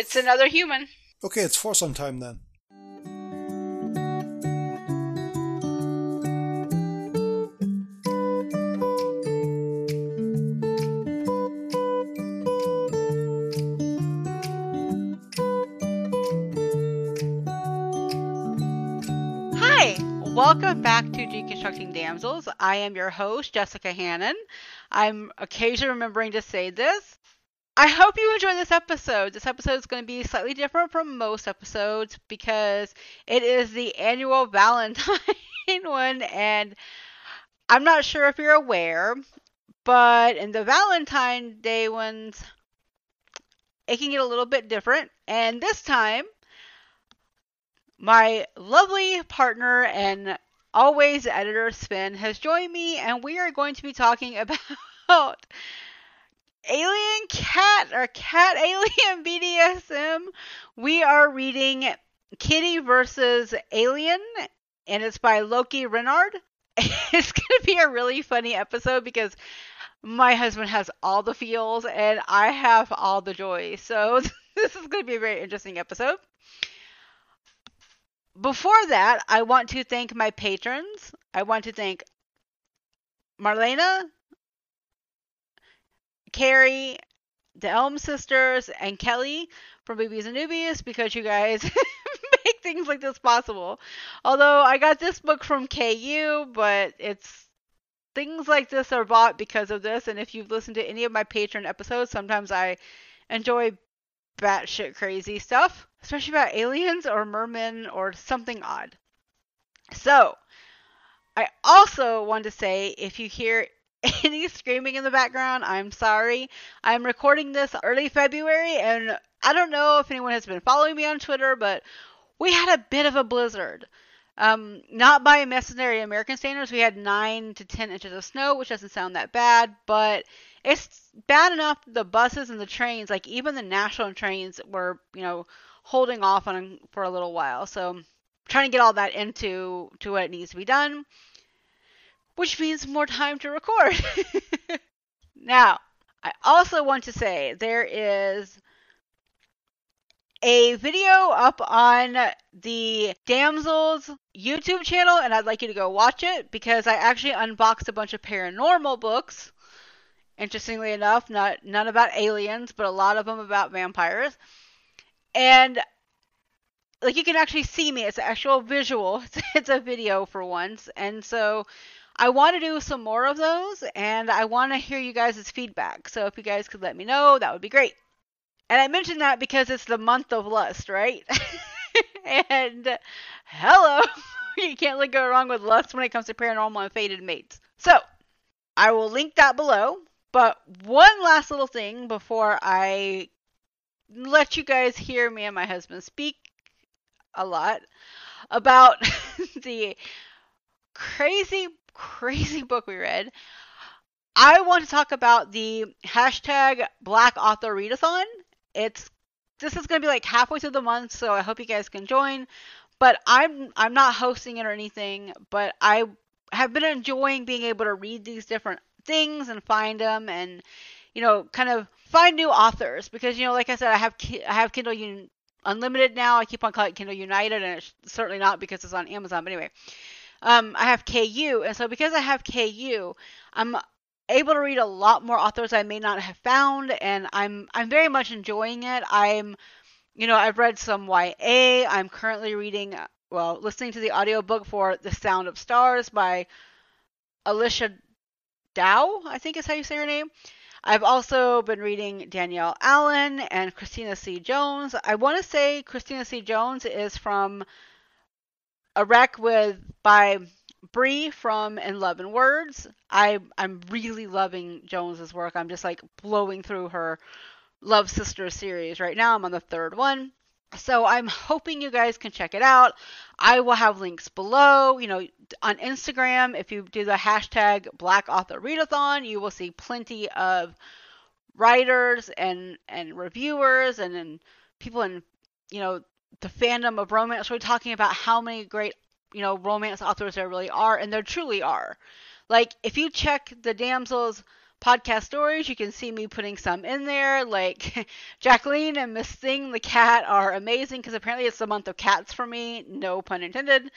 It's another human. Okay, it's foursome time then. Hi, welcome back to Deconstructing Damsels. I am your host, Jessica Hannon. I'm occasionally remembering to say this. I hope you enjoy this episode. This episode is going to be slightly different from most episodes because it is the annual Valentine one, and I'm not sure if you're aware, but in the Valentine Day ones, it can get a little bit different. And this time, my lovely partner and always editor Sven has joined me, and we are going to be talking about Alien Cat or Cat Alien BDSM. We are reading Kitty versus Alien, and it's by Loki Renard. It's going to be a really funny episode because my husband has all the feels and I have all the joy. So this is going to be a very interesting episode. Before that, I want to thank my patrons. I want to thank Marlena, Carrie, the Elm Sisters, and Kelly from Babies and Newbies because you guys make things like this possible. Although I got this book from KU, but it's things like this are bought because of this. And if you've listened to any of my patron episodes, sometimes I enjoy batshit crazy stuff, especially about aliens or mermen or something odd. So, I also want to say if you hear any screaming in the background, I'm sorry. I'm recording this early February, and I don't know if anyone has been following me on Twitter, but we had a bit of a blizzard. Um, not by mercenary American standards, we had 9 to 10 inches of snow, which doesn't sound that bad, but it's bad enough the buses and the trains, like even the national trains, were, you know, holding off on for a little while. So, trying to get all that into to what needs to be done which means more time to record. now, I also want to say there is a video up on the Damsels YouTube channel, and I'd like you to go watch it because I actually unboxed a bunch of paranormal books. Interestingly enough, not none about aliens, but a lot of them about vampires. And like you can actually see me; it's an actual visual. It's a video for once, and so I want to do some more of those and I want to hear you guys' feedback. So if you guys could let me know, that would be great. And I mentioned that because it's the month of lust, right? and hello, you can't really go wrong with lust when it comes to paranormal and fated mates. So I will link that below. But one last little thing before I let you guys hear me and my husband speak a lot about the crazy crazy book we read. I want to talk about the hashtag Black Author Readathon. It's this is going to be like halfway through the month, so I hope you guys can join. But I'm I'm not hosting it or anything, but I have been enjoying being able to read these different things and find them and you know kind of find new authors because you know like I said I have I have Kindle Un- Unlimited now. I keep on calling it Kindle United and it's certainly not because it's on Amazon. But anyway, um, I have KU, and so because I have KU, I'm able to read a lot more authors I may not have found, and I'm I'm very much enjoying it. I'm, you know, I've read some YA. I'm currently reading, well, listening to the audiobook for The Sound of Stars by Alechia Dow, I think is how you say her name. I've also been reading Danielle Allen and Christina C. Jones. I want to say Christina C. Jones is from a rec with by Bree from In Love and Words. I I'm really loving Jones's work. I'm just like blowing through her Love Sister series right now. I'm on the third one. So I'm hoping you guys can check it out. I will have links below. You know, on Instagram, if you do the hashtag Black Author Readathon, you will see plenty of writers and and reviewers and, and people in you know the fandom of romance. We're talking about how many great, you know, romance authors there really are, and there truly are. Like, if you check the Damsels podcast stories. You can see me putting some in there. Like Jacqueline and Miss Thing, the cat, are amazing because apparently it's the month of cats for me. No pun intended.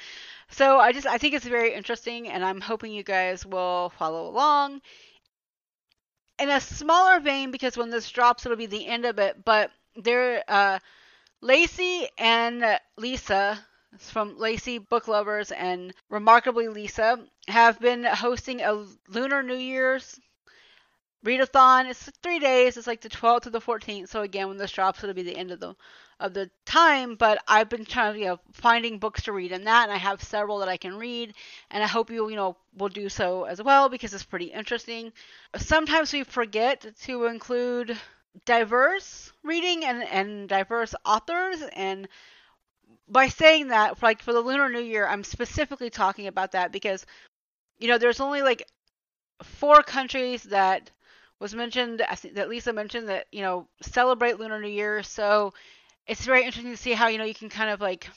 So I just I think it's very interesting, and I'm hoping you guys will follow along. In a smaller vein, because when this drops, it'll be the end of it. But there, uh, Lacey and Lisa from Lacey Book Lovers and Remarkably Lisa have been hosting a Lunar New Year's readathon. It's three days. It's like the 12th to the 14th. So again, when this drops, it'll be the end of the of the time. But I've been trying to you know finding books to read in that, and I have several that I can read, and I hope you you know will do so as well because it's pretty interesting. Sometimes we forget to include diverse reading and and diverse authors. And by saying that like for the lunar new year i'm specifically talking about that because you know there's only like four countries that was mentioned that lisa mentioned that you know celebrate lunar new year. So it's very interesting to see how you know you can kind of like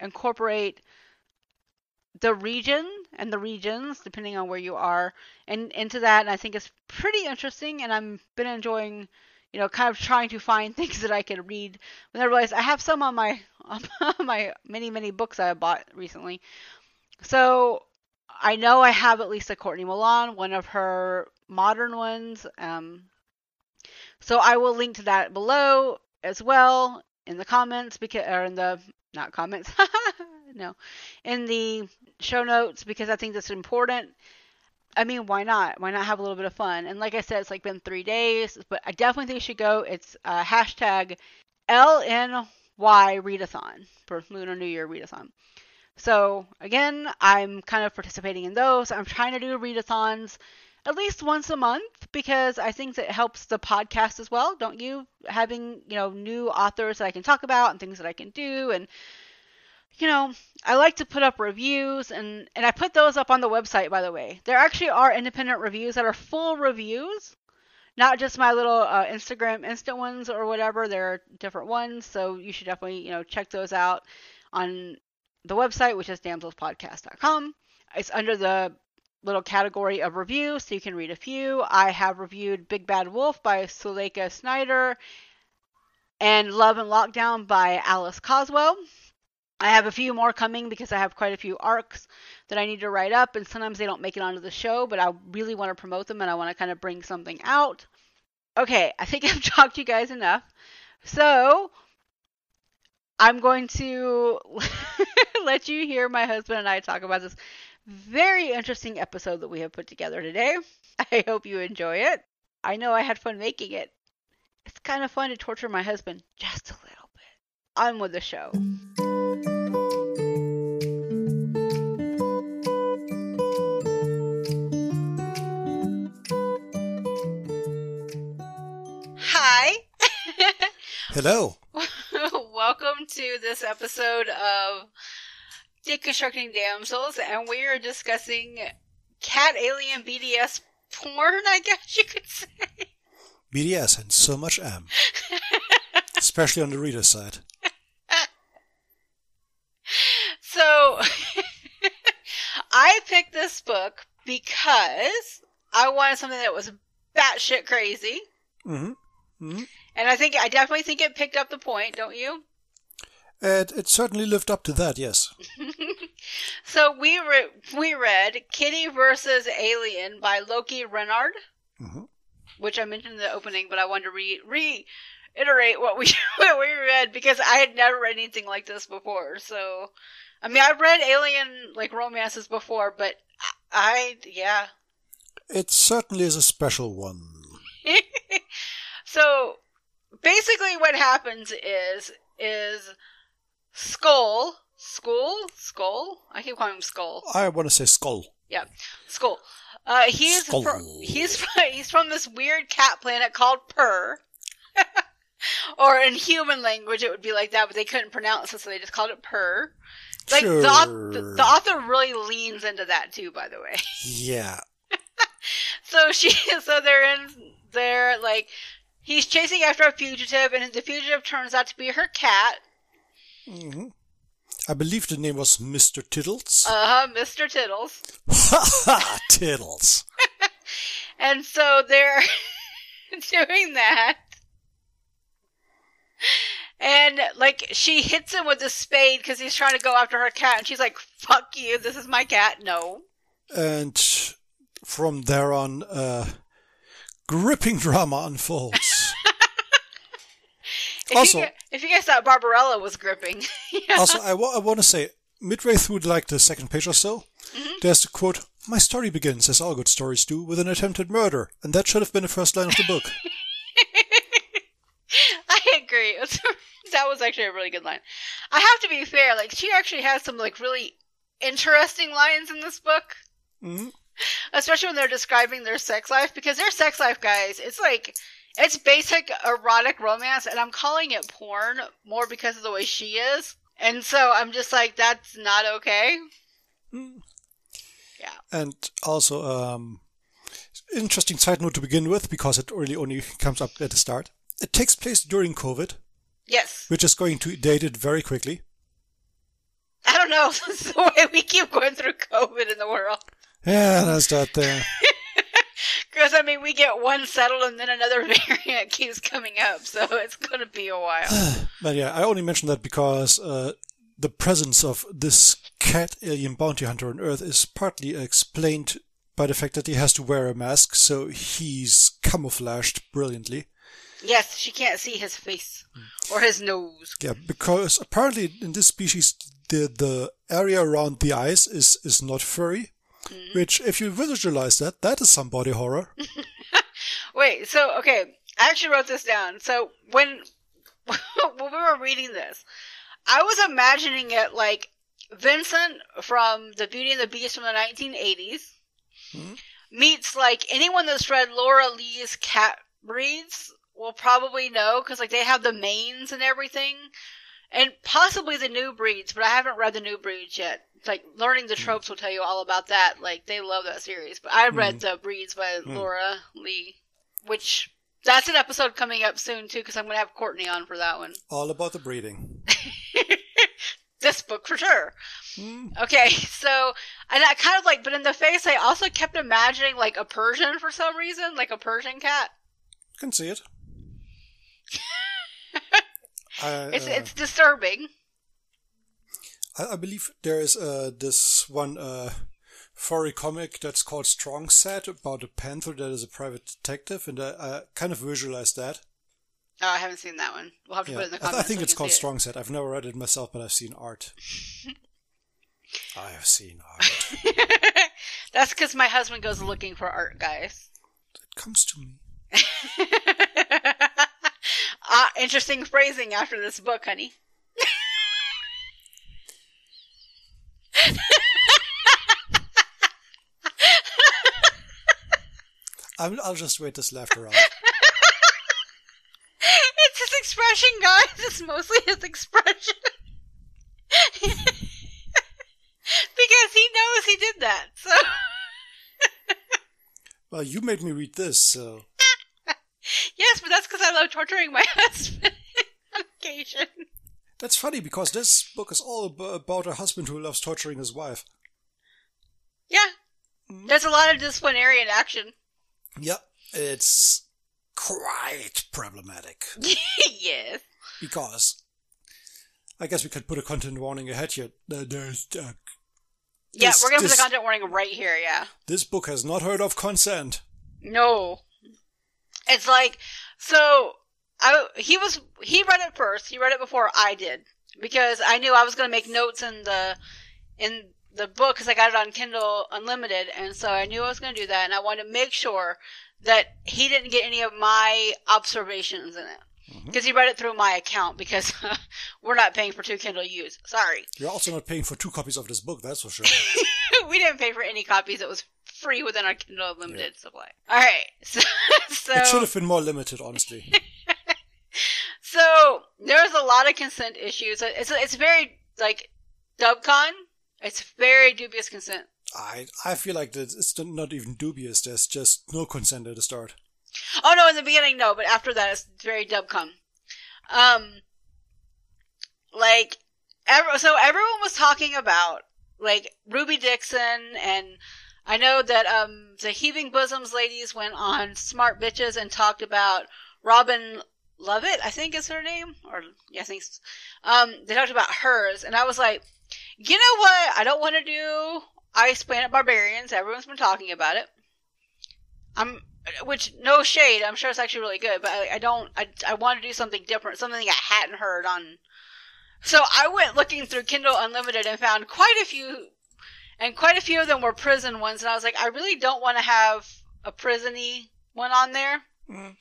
incorporate the region and the regions depending on where you are and into that. And i think it's pretty interesting and i've been enjoying you know, kind of trying to find things that I can read. When I realized I have some on my on my many many books I bought recently, so I know I have at least a Courtney Milan, one of her modern ones. Um, so I will link to that below as well in the comments because or in the not comments no in the show notes because I think that's important I mean, why not? Why not have a little bit of fun? And like I said, it's like been three days, but I definitely think you should go. It's uh, hashtag LNY Readathon for Lunar New Year Readathon. So again, I'm kind of participating in those. I'm trying to do readathons at least once a month because I think that helps the podcast as well, don't you? Having, you know, new authors that I can talk about and things that I can do and you know, I like to put up reviews and and I put those up on the website by the way. There actually are independent reviews that are full reviews, not just my little uh, Instagram instant ones or whatever. There are different ones, so you should definitely, you know, check those out on the website which is damselspodcast.com. It's under the little category of reviews, so you can read a few. I have reviewed Big Bad Wolf by Suleikha Snyder and Love and Lockdown by Alice Coswell. I have a few more coming because I have quite a few arcs that I need to write up, and sometimes they don't make it onto the show, but I really want to promote them and I want to kind of bring something out. Okay, I think I've talked to you guys enough. So, I'm going to let you hear my husband and I talk about this very interesting episode that we have put together today. I hope you enjoy it. I know I had fun making it. It's kind of fun to torture my husband just a little bit. On with the show. Hello. Welcome to this episode of Deconstructing Damsels, and we are discussing cat alien BDS porn, I guess you could say. BDS and so much M. Especially on the reader side. So, I picked this book because I wanted something that was batshit crazy. Mm-hmm. Mm-hmm. And I think I definitely think it picked up the point, don't you? It, it certainly lived up to that, yes. so we re- we read Kitty versus Alien by Loki Renard, mm-hmm. which I mentioned in the opening, but I wanted to re reiterate what we what we read because I had never read anything like this before. So, I mean, I've read alien like romances before, but I, I yeah. It certainly is a special one. so basically what happens is is Skull, Skull, Skull. I keep calling him Skull. I want to say Skull. Yeah, Skull. Uh, he's Skull. From, he's from, he's from this weird cat planet called Purr. or in human language, it would be like that, but they couldn't pronounce it, so they just called it Purr. Like sure. the, author, the author really leans into that too, by the way. Yeah. so she, so they're in, they're like, he's chasing after a fugitive, and the fugitive turns out to be her cat. Mm-hmm. I believe the name was Mr. Tiddles. Uh huh, Mr. Tiddles. Ha ha, Tiddles. And so they're doing that. And like she hits him with a spade because he's trying to go after her cat, and she's like, "Fuck you! This is my cat." No. And from there on, uh, gripping drama unfolds. If Also- you, if you guys thought Barbarella was gripping, yeah. also, I want to say, midway through like the second page or so, there's the quote, My story begins, as all good stories do, with an attempted murder, and that should have been the first line of the book. I agree. Was- that was actually a really good line. I have to be fair. Like she actually has some like really interesting lines in this book, Mhm. especially when they're describing their sex life. Because their sex life, guys, it's like it's basic erotic romance, and I'm calling it porn more because of the way she is. And so I'm just like, that's not okay. Yeah. And also, um, interesting side note to begin with, because it really only comes up at the start. It takes place during COVID, Yes. which is going to date it very quickly. I don't know. This is the way we keep going through COVID in the world. Yeah, that's that there. Because, I mean, we get one settled and then another variant keeps coming up, so it's going to be a while. But yeah, I only mention that because uh, the presence of this cat alien bounty hunter on Earth is partly explained by the fact that he has to wear a mask, so he's camouflaged brilliantly. yes, she can't see his face or his nose. Yeah, because apparently in this species the the area around the eyes is is not furry, Mm-hmm. which if you visualize that, that is some body horror. Wait, so, okay, I actually wrote this down. So, when, when we were reading this, I was imagining it like Vincent from The Beauty and the Beast from the 1980s hmm? meets like anyone that's read Lora Leigh's cat breeds will probably know because like they have the manes and everything, and possibly the new breeds, but I haven't read the new breeds yet. Like learning the tropes will tell you all about that. Like they love that series, but I read the breeds by Lora Leigh, which that's an episode coming up soon too because I'm gonna have Courtney on for that one. All about the breeding. this book for sure. Hmm. Okay, so and I kind of like, but in the face, I also kept imagining like a Persian for some reason, like a Persian cat. Can see it. It's uh, it's disturbing. I, I believe there is uh, this one uh, furry comic that's called Strong Set about a panther that is a private detective, and I, I kind of visualized that. Oh, I haven't seen that one. We'll have to Yeah, put it in the I, th- I think so it's called it. Strong Set. I've never read it myself, but I've seen art. I have seen art. That's because my husband goes looking for art, guys. it comes to me. ah, interesting phrasing after this book, honey. I'll, I'll just wait this laughter out. It's his expression, guys. It's mostly his expression. because he knows he did that. So Well, you made me read this, so yes, but that's because I love torturing my husband on occasion. That's funny because this book is all about a husband who loves torturing his wife. Yeah, there's a lot of disciplinarian action. Yep, it's quite problematic yes. because I guess we could put a content warning ahead here. There's uh, Yeah, This- we're gonna put this- the content warning right here. Yeah. this book has not heard of consent. No. It's like so I he was he read it first. He read it before I did because I knew I was going to make notes in the in the book cuz I got it on Kindle Unlimited and so I knew I was going to do that and I wanted to make sure that he didn't get any of my observations in it. Mm-hmm. Because he read it through my account because we're not paying for two Kindle use. Sorry. You're also not paying for two copies of this book, that's for sure. we didn't pay for any copies. It was free within our Kindle Unlimited supply. All right. So, so It should have been more limited, honestly. So there's a lot of consent issues. It's it's very like Dubcon. It's very dubious consent. I I feel like that it's not even dubious. There's just no consent at the start. Oh no, in the beginning no, but after that it's very Dubcon. Um, like ever, so everyone was talking about like Ruby Dixon and I know that um, the Heaving Bosoms ladies went on Smart Bitches and talked about Robin Lovett, I think is her name, or yeah, I think. Um, they talked about hers, and I was like, you know what? I don't want to do Ice Planet Barbarians. Everyone's been talking about it. I'm, which no shade. I'm sure it's actually really good, but I, I don't. I I want to do something different, something I hadn't heard on. So I went looking through Kindle Unlimited and found quite a few, and quite a few of them were prison ones. And I was like, I really don't want to have a prisony one on there. Mm.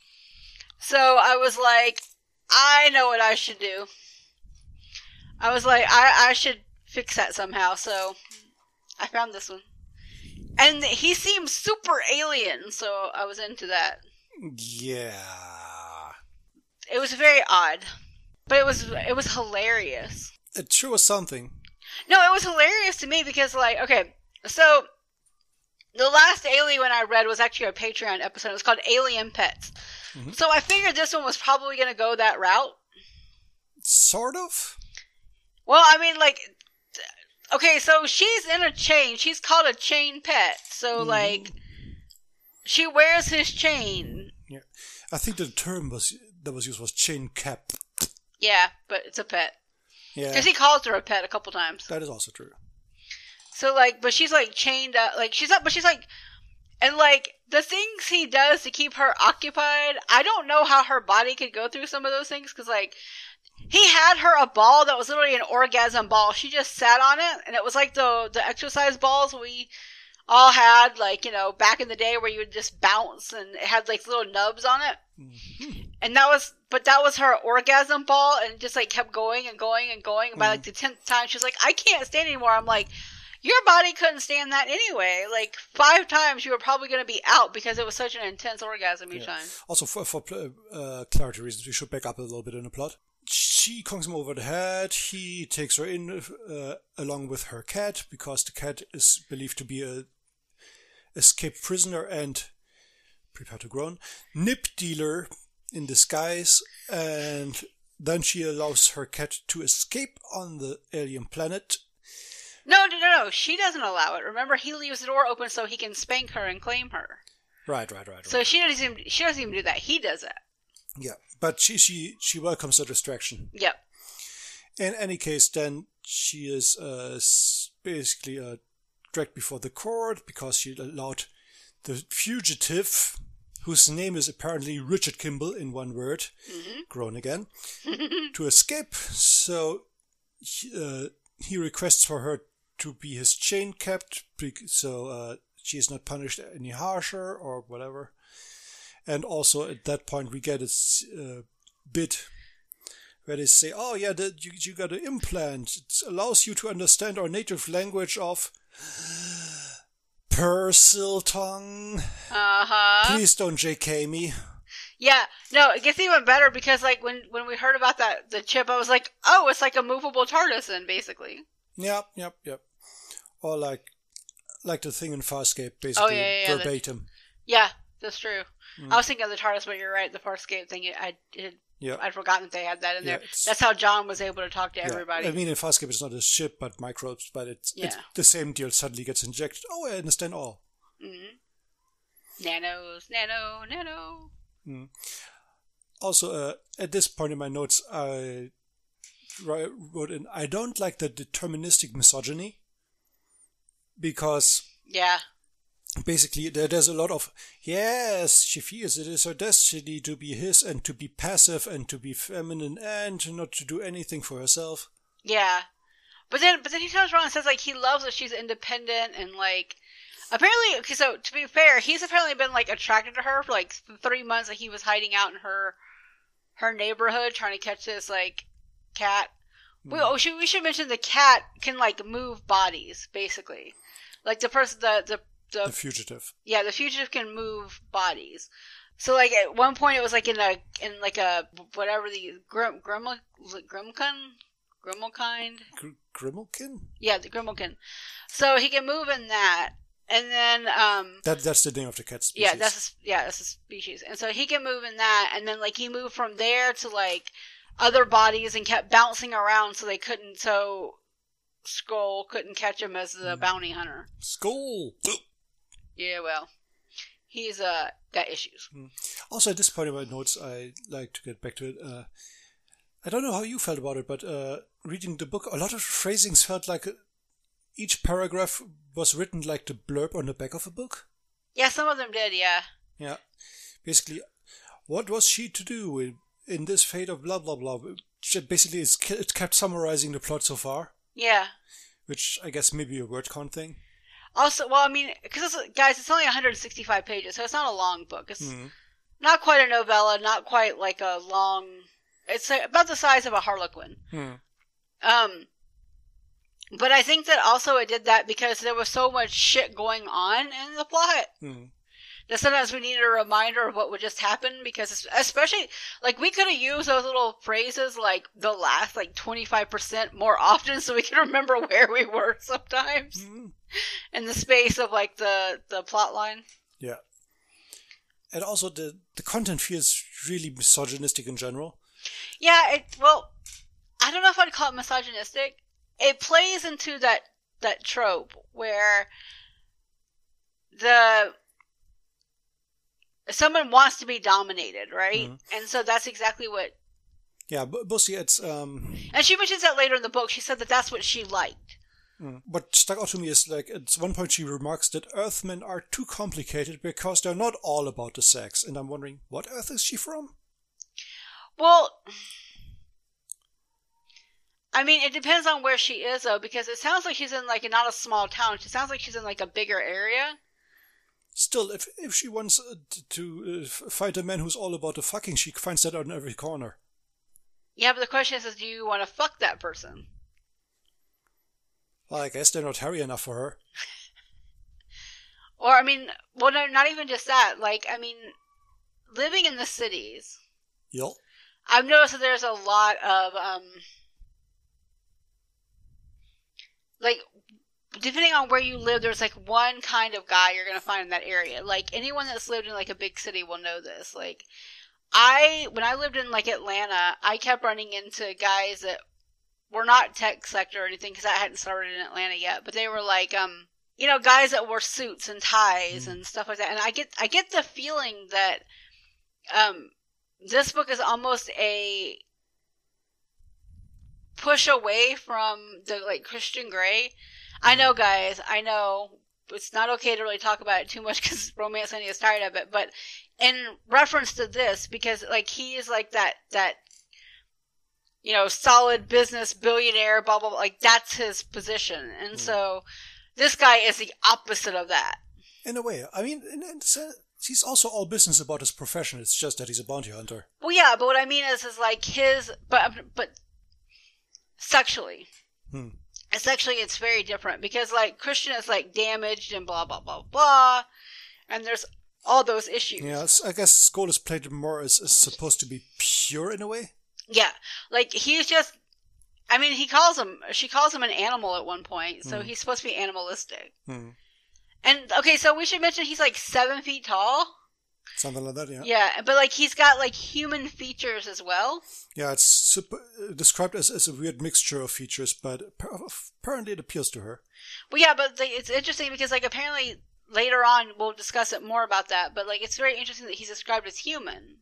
So I was like, I know what I should do. I was like, I, I should fix that somehow. So I found this one. And he seems super alien, so I was into that. Yeah. It was very odd. But it was it was hilarious. It sure was something. No, it was hilarious to me because like, okay, so the last Alien I read was actually a Patreon episode. It was called Alien Pets. Mhm. So I figured this one was probably going to go that route. Sort of. Well, I mean, like, okay, so she's in a chain. She's called a chain pet. So, Mhm. like, she wears his chain. Yeah, I think the term was that was used was chain cap. Yeah, but it's a pet. Yeah, Because he calls her a pet a couple times. that is also true. So, like, but she's, like, chained up. Like, she's up, but she's, like, and, like, the things he does to keep her occupied, I don't know how her body could go through some of those things. Because, like, he had her a ball that was literally an orgasm ball. She just sat on it, and it was like the the exercise balls we all had, like you know, back in the day where you would just bounce, and it had like little nubs on it. Mhm. And that was, but that was her orgasm ball, and just like kept going and going and going. And by like the tenth time, she's like, "I can't stand anymore." I'm like, "Your body couldn't stand that anyway. Like five times, you were probably going to be out because it was such an intense orgasm each Yeah. time." Also, for, for uh, clarity reasons, we should back up a little bit in the plot. She conks him over the head. He takes her in uh, along with her cat because the cat is believed to be a escaped prisoner and prepare to groan nip dealer in disguise. And then she allows her cat to escape on the alien planet. No, no, no, no. She doesn't allow it. Remember, he leaves the door open so he can spank her and claim her. Right, right, right, right. So she doesn't even she doesn't even do that. He does it. yeah, but she she she welcomes the distraction. Yep. In any case, then she is uh, basically uh, dragged before the court because she allowed the fugitive, whose name is apparently Richard Kimball in one word, hmm grown again, to escape. So he, uh, he requests for her to be his chain kept, so uh, she is not punished any harsher or whatever. And also at that point we get a uh, bit where they say, "Oh yeah, the, you you got an implant. It allows you to understand our native language of." Persiltongue. Uh huh. Please don't JK me. Yeah. No, it gets even better because like when when we heard about that the chip, I was like, oh, it's like a movable TARDIS, then basically. Yep, yep, yep. Or like, like the thing in Farscape, basically Oh, yeah, yeah, yeah, the- verbatim. Yeah, that's true. Mm. I was thinking of the TARDIS, but you're right. The Farscape thing, I did. Yeah. I'd forgotten that they had that in Yeah, there. That's how John was able to talk to everybody. I mean, in Farscape, it's not a ship, but microbes, but it's, it's the same deal. Suddenly gets injected. Oh, I understand all. hmm Nanos, nano, nano. Also, uh, at this point in my notes, I wrote in, I don't like the deterministic misogyny because Yeah. basically there, there's a lot of yes she feels it is her destiny to be his and to be passive and to be feminine and not to do anything for herself Yeah. But then but then he turns around and says like he loves that she's independent and like apparently okay, so to be fair, he's apparently been like attracted to her for like three months that he was hiding out in her her neighborhood trying to catch this like cat. We, oh, should, we should mention the cat can like move bodies, basically. Like the person the the, the the fugitive yeah, the fugitive can move bodies. So like at one point it was like in a in like a whatever the grim grim grimkin grimmelkind Gr- Grimmelkin? yeah the grimmelkin. So he can move in that, and then um That that's the name of the cat species. yeah that's a, yeah that's a species, and so he can move in that, and then like he moved from there to like other bodies and kept bouncing around, so they couldn't so Skull couldn't catch him as the Mm. bounty hunter. Skull. Yeah, well, he's uh got issues. Also, at this point in my notes, I like to get back to it. Uh, I don't know how you felt about it, but uh, reading the book, a lot of phrasings felt like uh, each paragraph was written like the blurb on the back of a book. Yeah, some of them did. Yeah. Yeah. Basically, what was she to do in, this fate of blah blah blah? Basically, it's, it kept summarizing the plot so far, Yeah. which I guess maybe a word count thing. Also, well, I mean, because guys, it's only 165 pages, so it's not a long book. It's Mhm. not quite a novella, not quite like a long. It's about the size of a Harlequin. Hmm. Um, but I think that also it did that because there was so much shit going on in the plot Hmm. That sometimes we needed a reminder of what would just happen because especially like we could have used those little phrases like the last like 25% more often so we could remember where we were sometimes Hmm. in the space of like the the plot line. Yeah. And also, the, the content feels really misogynistic in general. Yeah, it well, I don't know if I'd call it misogynistic. It plays into that that trope where the someone wants to be dominated, right? Mhm. And so that's exactly what. Yeah, but mostly it's. Um, And she mentions that later in the book. She said that that's what she liked. mm. what stuck out to me is like at one point she remarks that Earthmen are too complicated because they're not all about the sex. And I'm wondering, what Earth is she from? Well, I mean, it depends on where she is though, because it sounds like she's in like not a small town. She sounds like she's in like a bigger area. Still, if if she wants uh, to uh, f- find a man who's all about the fucking, she finds that on every corner. Yeah, but the question is, is do you want to fuck that person? Well, I guess they're not hairy enough for her. Or I mean, well, no, not even just that. Like, I mean, living in the cities, Yep. I've noticed that there's a lot of um, like, depending on where you live, there's like one kind of guy you're gonna find in that area. Like anyone that's lived in like a big city will know this. Like, I when I lived in like Atlanta, I kept running into guys that were not tech sector or anything because I hadn't started in Atlanta yet, but they were like um you know guys that wore suits and ties Mm. and stuff like that. And I get I get the feeling that um this book is almost a push away from the like Christian Grey. I know, guys. I know it's not okay to really talk about it too much because romance Annie is tired of it. But in reference to this, because like he is like that that you know solid business billionaire, blah blah blah. Like that's his position, and Mm. so this guy is the opposite of that. In a way, I mean, in, in he's also all business about his profession. It's just that he's a bounty hunter. Well, yeah, but what I mean is, is like his, but but sexually, Hmm. Sexually, it's very different because like Christian is like damaged and blah blah blah blah, and there's all those issues. Yeah, I guess Skull is played more as, as supposed to be pure in a way. Yeah, like he's just. I mean, he calls him. She calls him an animal at one point, so Hmm. he's supposed to be animalistic. Hmm. And okay, so we should mention he's like seven feet tall. Something like that, yeah. Yeah, but like he's got like human features as well. Yeah, it's sup- uh, described as, as a weird mixture of features, but apparently it appeals to her. Well, yeah, but like, it's interesting because like apparently later on we'll discuss it more about that. But like it's very interesting that he's described as human.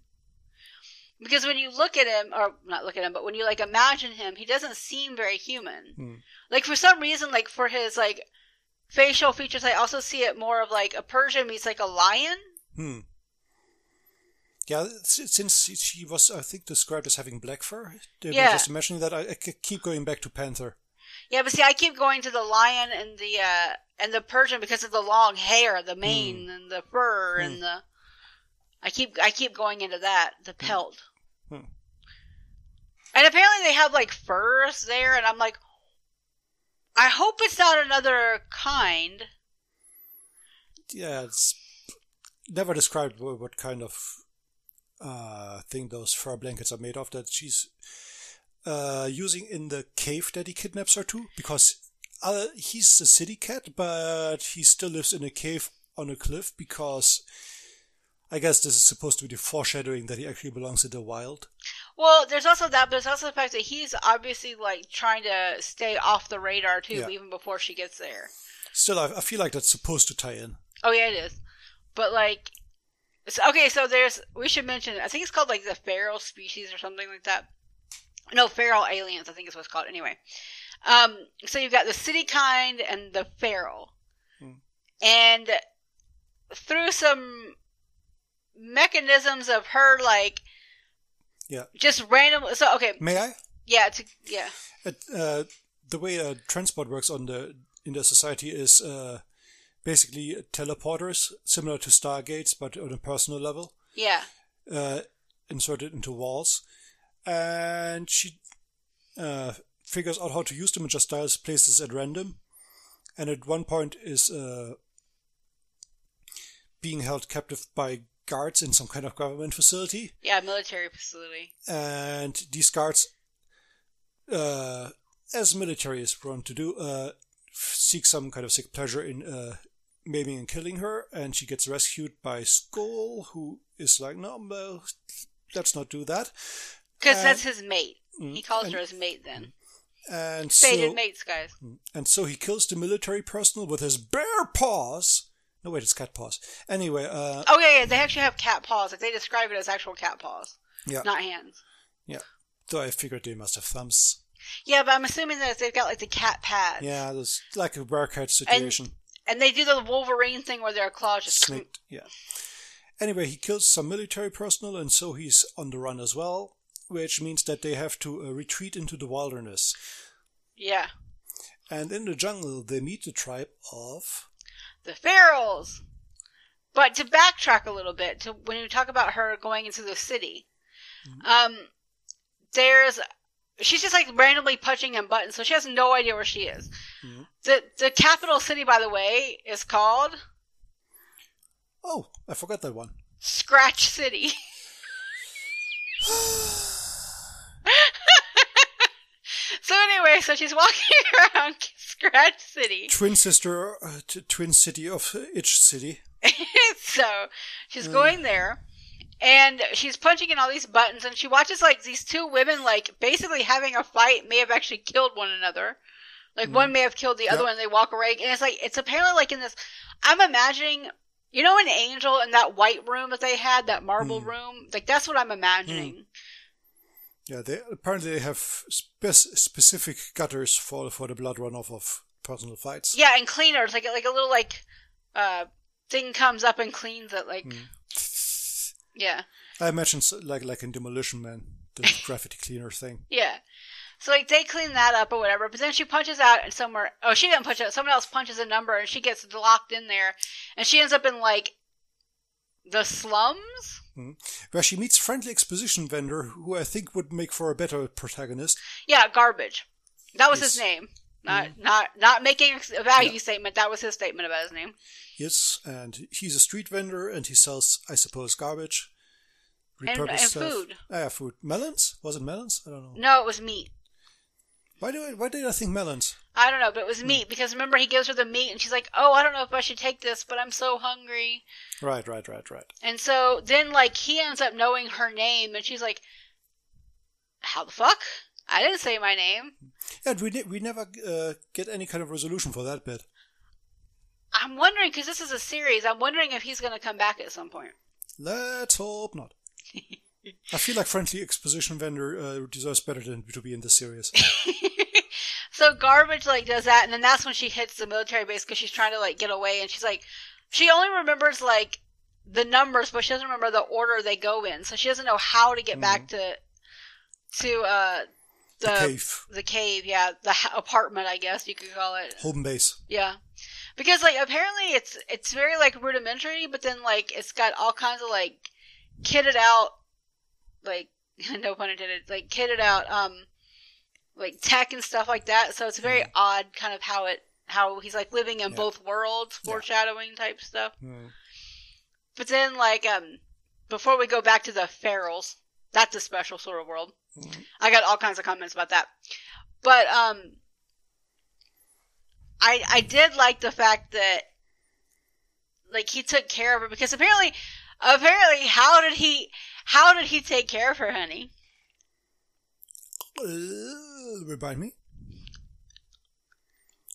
Because when you look at him, or not look at him, but when you like imagine him, he doesn't seem very human. Hmm. Like for some reason, like for his like facial features, I also see it more of like a Persian meets like a lion. Hmm. Yeah, since she was, I think, described as having black fur. Yeah. Just imagining that, I keep going back to Panther. Yeah, but see, I keep going to the lion and the uh and the Persian because of the long hair, the mane, and the fur, Hmm. and the. I keep I keep going into that the pelt. Hmm. And apparently they have like furs there, and I'm like, I hope it's not another kind. Yeah, it's never described what kind of uh, thing those fur blankets are made of that she's uh, using in the cave that he kidnaps her to, because uh, he's a city cat, but he still lives in a cave on a cliff because I guess this is supposed to be the foreshadowing that he actually belongs in the wild. Well, there's also that, but there's also the fact that he's obviously like trying to stay off the radar too, Yeah. even before she gets there. Still, I, I feel like that's supposed to tie in. Oh yeah, it is. But like, so, okay, so there's we should mention. I think it's called like the feral species or something like that. No, feral aliens. I think is what it's called. Anyway, um, so you've got the city kind and the feral, Hmm. and through some mechanisms of her like, Yeah. just random. So okay, May I? yeah, to, yeah, It, uh, the way uh, transport works on the in the society is uh, basically teleporters, similar to stargates, but on a personal level, yeah, uh, inserted into walls. And she uh, figures out how to use them and just dials places at random. And at one point is uh, being held captive by guards in some kind of government facility yeah, military facility. and these guards, uh, as military is prone to do, uh, seek some kind of sick pleasure in uh, maiming and killing her, and she gets rescued by Skull, who is like, no, no let's not do that. Because that's his mate. mm, He calls and- her his mate then. And Fated so, mates, guys. and so he kills the military personnel with his bare paws. No, wait, it's cat paws. Anyway, uh, Oh yeah, yeah. They actually have cat paws. Like they describe it as actual cat paws, yeah, not hands. Yeah. Though I figured they must have thumbs. Yeah, but I'm assuming that they've got like the cat pads. Yeah, there's like a bearcat situation. And they do the Wolverine thing where their claws just. Snaked, yeah. Anyway, he kills some military personnel, and so he's on the run as well, which means that they have to uh, retreat into the wilderness. Yeah. And in the jungle, they meet the tribe of. The ferals. But to backtrack a little bit to when you talk about her going into the city, um, there's she's just like randomly punching in buttons, so she has no idea where she is. Mhm. The the capital city, by the way, is called Oh, I forgot that one. Scratch City. so anyway, so she's walking around Scratch City. Twin sister, uh, t- twin city of uh, Itch City. so she's going there and she's punching in all these buttons and she watches like these two women like basically having a fight may have actually killed one another like one may have killed the other Yep. one and they walk away and it's like it's apparently like in this i'm imagining you know an angel in that white room that they had that marble Hmm. room like that's what i'm imagining Yeah, they apparently they have spec- specific gutters for for the blood runoff of personal fights. yeah and cleaners like like a little like uh thing comes up and cleans it like yeah I imagine like like in Demolition Man, the graffiti cleaner thing. Yeah. So like they clean that up or whatever, but then she punches out and somewhere. Oh, she didn't punch out. Someone else punches a number and she gets locked in there, and she ends up in like the slums. Hmm. where she meets friendly exposition vendor who I think would make for a better protagonist. Yeah, garbage. That was his name. Not hmm. not not making a value statement. That was his statement about his name. Yes, and he's a street vendor and he sells, I suppose, garbage. And- repurposed and stuff. food. Ah, yeah, food. Melons? Was it melons? I don't know. No, it was meat. Why do I, why did I think melons? I don't know, but it was meat because remember he gives her the meat and she's like, "Oh, I don't know if I should take this, but I'm so hungry." Right, right, right, right. And so then like he ends up knowing her name and she's like, "How the fuck? I didn't say my name." And we ne- we never uh, get any kind of resolution for that bit. I'm wondering because this is a series. I'm wondering if he's going to come back at some point. Let's hope not. I feel like friendly exposition vendor uh, deserves better than to be in this series. so garbage like does that, and then that's when she hits the military base because she's trying to like get away, and she's like, she only remembers like the numbers, but she doesn't remember the order they go in, so she doesn't know how to get back to to uh the the cave, the cave, yeah, the ha- apartment, I guess you could call it. home base. Yeah. Because like apparently it's it's very like rudimentary, but then like it's got all kinds of like kitted out like no pun intended, like kitted out um like tech and stuff like that. So it's very odd kind of how it how he's like living in Yeah. both worlds, Yeah. foreshadowing type stuff. Hmm. But then like um before we go back to the ferals, that's a special sort of world. Mhm. I got all kinds of comments about that. But um I I did like the fact that like he took care of her because apparently apparently how did he how did he take care of her, honey? Uh, remind me.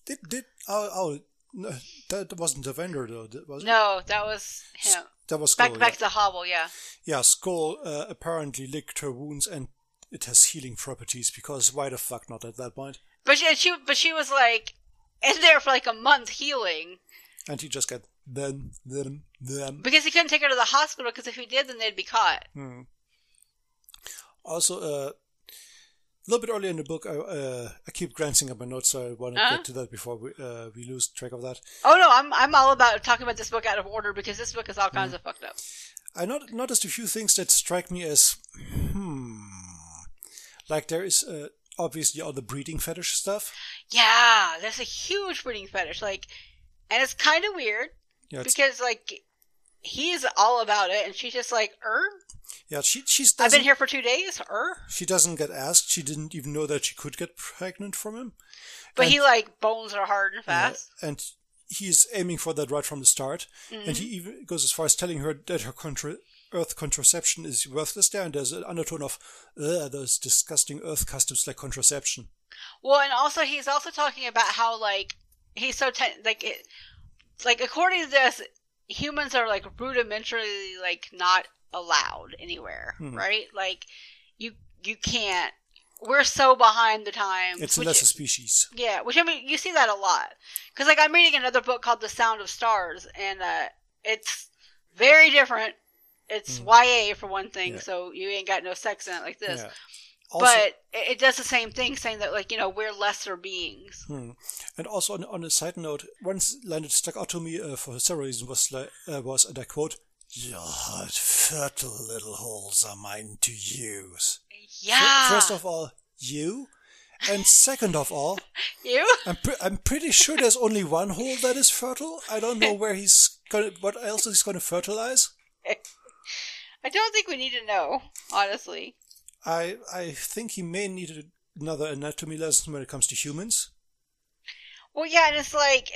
Did did oh, oh No, that wasn't the vendor though. That was No, that was him. that was Skull. Back back yeah. to the hovel, yeah. yeah, Skull uh, apparently licked her wounds and it has healing properties because why the fuck not at that point? But she, she but she was like in there for like a month healing And he just got them, them, them. because he couldn't take her to the hospital because if he did, then they'd be caught. Hmm. Also, uh, a little bit earlier in the book, I, uh, I keep glancing at my notes, so I want to Huh? get to that before we, uh, we lose track of that. Oh no, I'm I'm all about talking about this book out of order because this book is all kinds of fucked up. I not- noticed a few things that strike me as, hmm, like there is uh, obviously all the breeding fetish stuff. Yeah, that's a huge breeding fetish, like, and it's kind of weird Yeah, because like he's all about it, and she's just like, er, yeah, she she's I've been here for two days, er, She doesn't get asked. She didn't even know that she could get pregnant from him. but And- he like bones are hard and Yeah, fast. and he's aiming for that right from the start. Mm-hmm. And he even goes as far as telling her that her contra- Earth contraception is worthless there, and there's an undertone of, those disgusting Earth customs like contraception. Well, and also he's also talking about how like he's so ten- like it, like according to this, humans are like rudimentarily like not allowed anywhere, Hmm. right? Like you you can't. We're so behind the times. It's a lesser species. Yeah, which I mean, you see that a lot. Because, like, I'm reading another book called The Sound of Stars, and uh, it's very different. It's YA, for one thing. Yeah. so you ain't got no sex in it like this. Yeah. Also, but it, does the same thing, saying that, like, you know, we're lesser beings. Hmm. And also on, on a side note, one line that stuck out to me uh, for several reasons was, like, uh, was, and I quote, Your hard, fertile little holes are mine to use. Yeah. First of all, you. And second of all, you? I'm, pre- I'm pretty sure there's only one hole that is fertile. I don't know where he's gonna, what else he's gonna fertilize. I don't think we need to know, honestly. I, I think he may need another anatomy lesson when it comes to humans. Well, yeah, and it's like,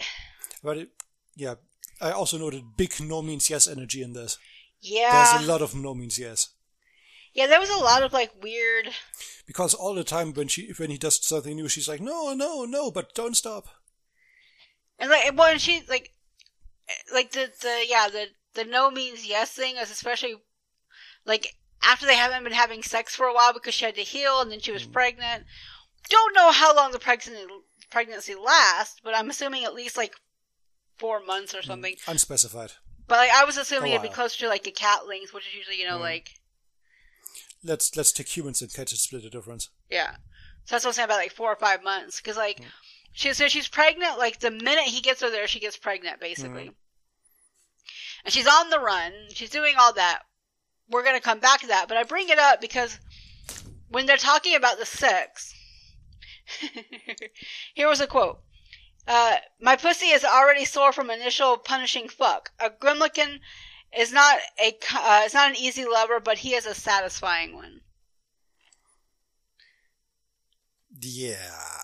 But it, yeah, I also noted big no means yes energy in this. yeah. There's a lot of no means yes. yeah, there was a lot of, like, weird. Because all the time when she when he does something new, she's like, no, no, no, but don't stop. And like, well, and she like, eh, like the the yeah the the no means yes thing is especially like after they haven't been having sex for a while because she had to heal and then she was mm. pregnant. Don't know how long the pregnancy pregnancy lasts, but I'm assuming at least like four months or mm. something. Unspecified. But like I was assuming it'd be closer to like a cat length, which is usually you know Mm. like Let's let's take humans and cats and split the difference. Yeah. So that's what I'm saying about like four or five months. Because, like, mm. she so she's pregnant, like, the minute he gets her there, she gets pregnant, basically. And she's on the run. She's doing all that. We're going to come back to that. But I bring it up because when they're talking about the sex, here was a quote. Uh, my pussy is already sore from initial punishing fuck. A Grimlican is not a uh, is not an easy lover, but he is a satisfying one. Yeah.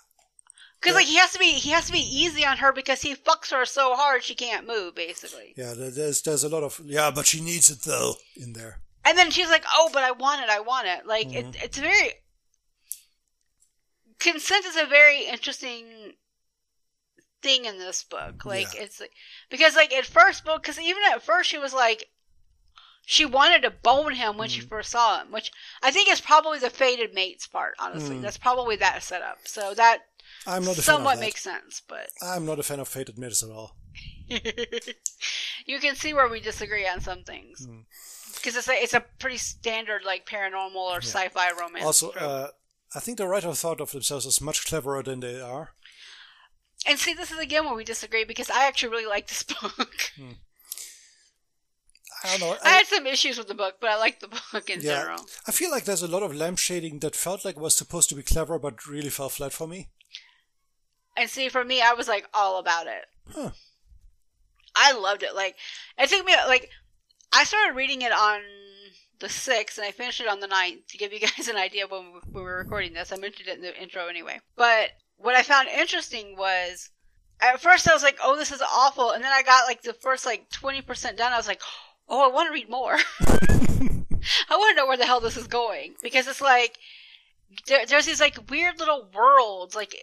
Because like he has to be he has to be easy on her because he fucks her so hard she can't move basically. Yeah, there's there's a lot of yeah, but she needs it though in there. And then she's like, "Oh, but I want it. I want it." Like Mhm. it, it's very consent is a very interesting thing in this book. Like Yeah. it's because like at first book because even at first she was like she wanted to bone him when she Mhm. first saw him, which I think is probably the fated mates part. Honestly, Mhm. that's probably that setup. So that I'm not a fan of somewhat makes sense, but. I'm not a fan of fated mates at all. you can see where we disagree on some things Hmm. Because it's a it's a pretty standard like paranormal or sci-fi romance. Also, uh, I think the writer thought of themselves as much cleverer than they are. and see, this is again where we disagree because I actually really like this book. I don't know. I I, had some issues with the book, but I like the book in yeah, general. I feel like there's a lot of lampshading that felt like was supposed to be clever, but really fell flat for me. And see, for me, I was like all about it. Huh. I loved it. Like it took me like I started reading it on the sixth, and I finished it on the 9th to give you guys an idea when we we were recording this. I mentioned it in the intro anyway. But what I found interesting was at first I was like, "Oh, this is awful," and then I got like the first like twenty percent done. I was like, "Oh, I want to read more. I want to know where the hell this is going because it's like there, there's these like weird little worlds like."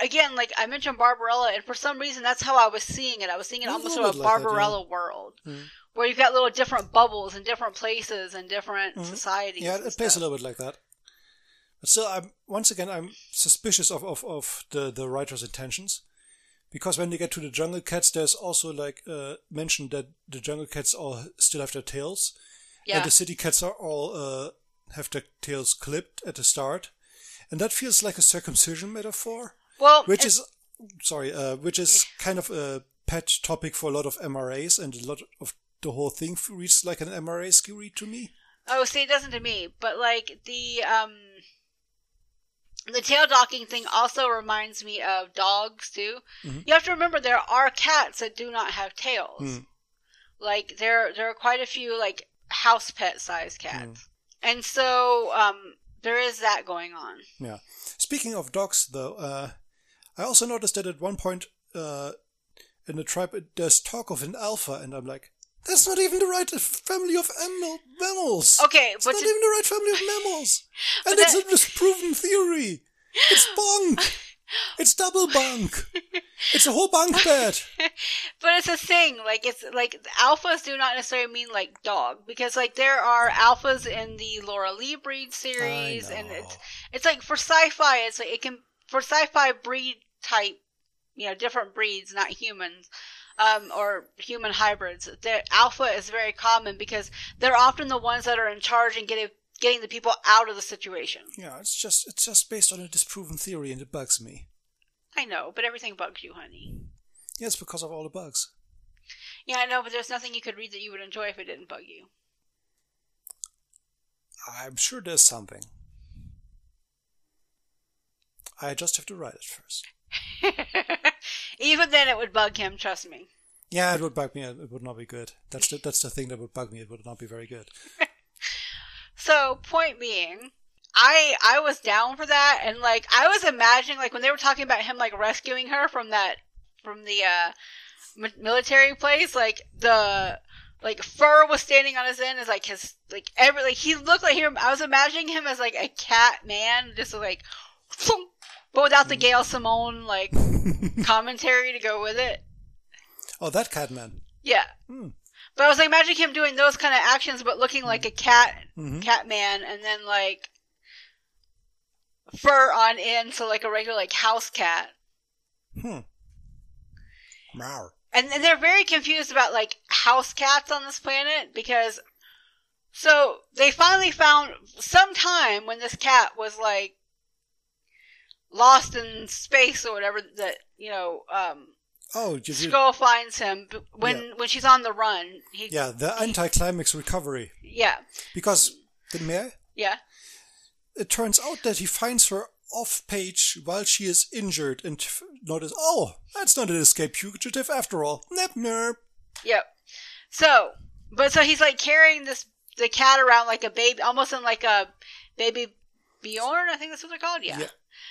Again, like I mentioned Barbarella, and for some reason that's how I was seeing it. I was seeing it Yeah, almost sort of bit like that, Barbarella world, Mm. Where you've got little different bubbles in different places and different Mhm. societies. Yeah, it plays a little bit like that. But still, I'm once again I'm suspicious of, of, of the, the writer's intentions, because when they get to the jungle cats, there's also like uh, mentioned that the jungle cats all still have their tails, Yeah, and the city cats are all uh, have their tails clipped at the start, and that feels like a circumcision metaphor, well, which is sorry, uh, which is kind of a pet topic for a lot of MRAs, and a lot of the whole thing reads like an MRA read to me. Oh, see, it doesn't to me, but like the um, the tail docking thing also reminds me of dogs too. Mhm. You have to remember there are cats that do not have tails. Mm. Like there, there are quite a few like house pet sized cats, Mm. and so um, there is that going on. Yeah. Speaking of dogs, though, uh, I also noticed that at one point uh, in the tribe there's talk of an alpha, and I'm like, that's not even the right uh, family of mammal- mammals. Okay, It's but not even the right family of mammals. And it's that- a disproven theory. It's bunk. it's double bunk. It's a whole bunk bed. But it's a thing. Like it's like alphas do not necessarily mean like dog because like there are alphas in the Lora Leigh breed series, and it's it's like for sci-fi, it's like it can for sci-fi breed type, you know, different breeds, not humans. Um, or human hybrids. The alpha is very common because they're often the ones that are in charge and getting getting the people out of the situation. Yeah, it's just it's just based on a disproven theory, and it bugs me. I know, but everything bugs you, honey. Yeah, it's because of all the bugs. Yeah, I know, but there's nothing you could read that you would enjoy if it didn't bug you. I'm sure there's something. I just have to write it first. Even then, it would bug him. Trust me. Yeah, it would bug me. It would not be good. That's the that's the thing that would bug me. It would not be very good. So, point being, I I was down for that, and like I was imagining, like when they were talking about him like rescuing her from that from the uh mi- military place, like the like fur was standing on his end, is like his like every like he looked like him. I was imagining him as like a cat man, just like, but without the Gail Simone like commentary to go with it. Oh, that cat man. Yeah. Hmm. But I was like imagine him doing those kind of actions, but looking like a cat, Mhm. cat man, and then like fur on end, so like a regular like house cat. Hmm. Rawr. And, and they're very confused about like house cats on this planet because so they finally found some time when this cat was like lost in space or whatever that you know um Oh, you, Skull finds him when Yeah. when she's on the run. He, yeah, the anticlimax recovery. yeah, Because the mayor, yeah. it turns out that he finds her off page while she is injured and f- notice, oh, that's not an escape fugitive after all. Nep nerp. Yep. So, but so he's like carrying this the cat around like a baby, almost in like a baby Bjorn. I think that's what they're called. Yeah. Yeah.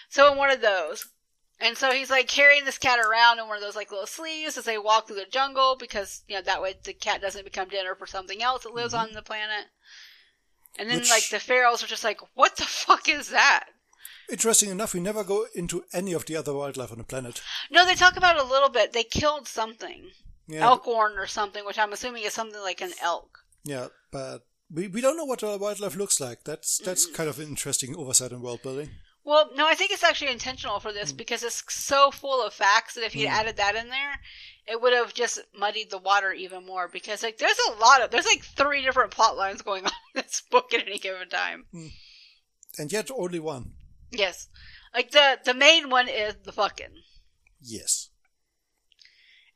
So in one of those, and so he's like carrying this cat around in one of those like little sleeves as they walk through the jungle because you know that way the cat doesn't become dinner for something else that lives on the planet. And then Mm-hmm. Which- like the ferals are just like, what the fuck is that? Interesting enough, we never go into any of the other wildlife on the planet. No, they talk about it a little bit. They killed something, Yeah, elkhorn or something, which I'm assuming is something like an elk. yeah, but we, we don't know what the wildlife looks like. That's that's kind of an interesting oversight in world building. Well, no, I think it's actually intentional for this because it's so full of facts that if you'd Mm. added that in there, it would have just muddied the water even more. Because like, there's a lot of there's like three different plot lines going on in this book at any given time. And yet only one. Yes, like the the main one is the fucking, Yes.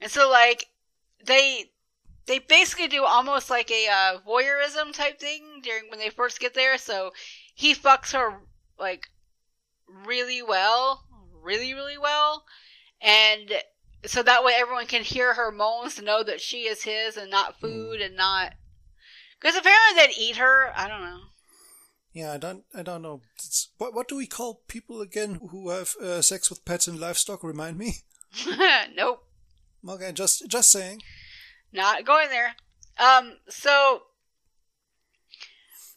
and so like they they basically do almost like a uh, voyeurism type thing during when they first get there. So he fucks her like really well, really really well, and so that way everyone can hear her moans to know that she is his and not food and not because apparently they'd eat her. I don't know. Yeah, I don't I don't know. It's, what what do we call people again who have uh, sex with pets and livestock? Remind me. nope. Okay, just just saying. not going there. Um, so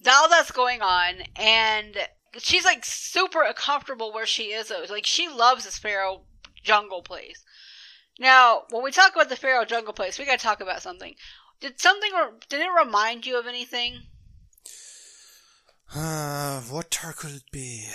all that's going on, and she's like super comfortable where she is. Though. Like she loves this feral jungle place. Now, when we talk about the feral jungle place, we got to talk about something. Did something or did it remind you of anything? Uh, what tar could it be?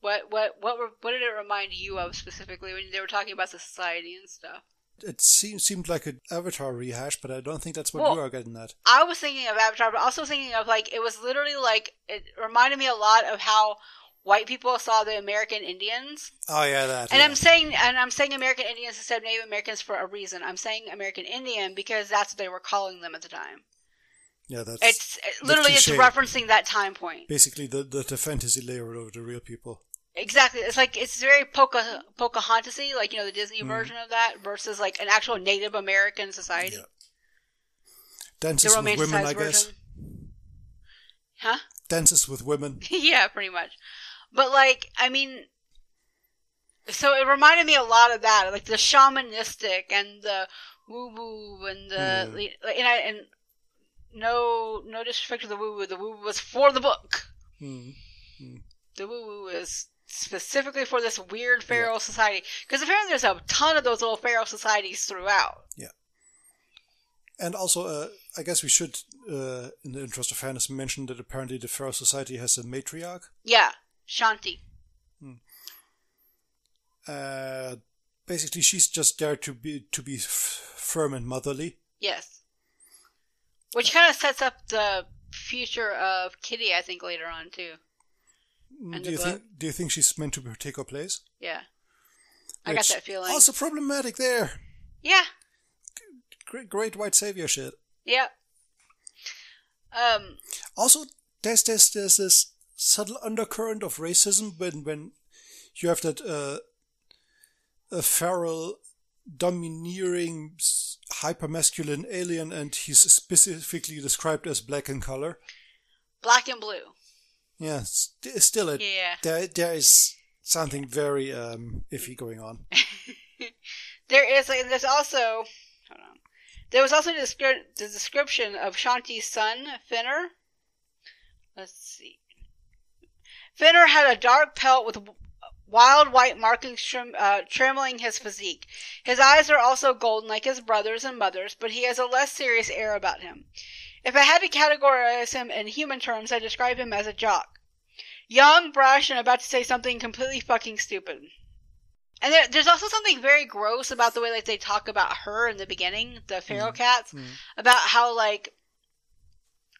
What what what were, what did it remind you of specifically when they were talking about the society and stuff? It seemed seemed like an Avatar rehash, but I don't think that's what Well- you are getting at. I was thinking of Avatar, but also thinking of like it was literally like it reminded me a lot of how white people saw the American Indians. Oh yeah, that. And yeah. I'm saying and I'm saying American Indians instead of Native Americans for a reason. I'm saying American Indian because that's what they were calling them at the time. yeah, that's It's it, literally it's referencing that time point. basically the, the the fantasy layer over the real people. Exactly. It's like it's very Poca Pocahontasy, like you know the Disney Mhm. version of that, versus like an actual Native American society. Yeah. Dances with women, romanticized I guess. version. Huh? Dances with women. yeah, pretty much. But like, I mean, so it reminded me a lot of that, like the shamanistic and the woo woo and the like, and I and no no disrespect to the woo woo. The woo woo was for the book. Hmm. The woo woo is specifically for this weird feral society because apparently there's a ton of those little feral societies throughout. Yeah. And also, uh, I guess we should, uh, in the interest of fairness, mention that apparently the Feral Society has a matriarch. Yeah, Shanti. Uh, basically, she's just there to be to be f- firm and motherly. Yes. Which kind of sets up the future of Kitty, I think, later on too. And do you book. think? Do you think she's meant to take her place? Yeah. I got that feeling. Also problematic there. yeah. Great, great white savior shit. Yeah. Um. Also, there's there's there's this subtle undercurrent of racism when when you have that uh, a feral, domineering, hyper masculine alien, and he's specifically described as black in color. Black and blue. Yeah, st- still a, Yeah. there there is something very um, iffy going on. There is. Like, there's also. Hold on. There was also the description of Shanti's son, Finner. Let's see. Finner had a dark pelt with wild white markings trim, uh, trimling his physique. His eyes are also golden like his brothers and mothers, but he has a less serious air about him. If I had to categorize him in human terms, I'd describe him as a jock. Young, brash, and about to say something completely fucking stupid. And there, there's also something very gross about the way like they talk about her in the beginning, the feral cats, Mhm. about how like,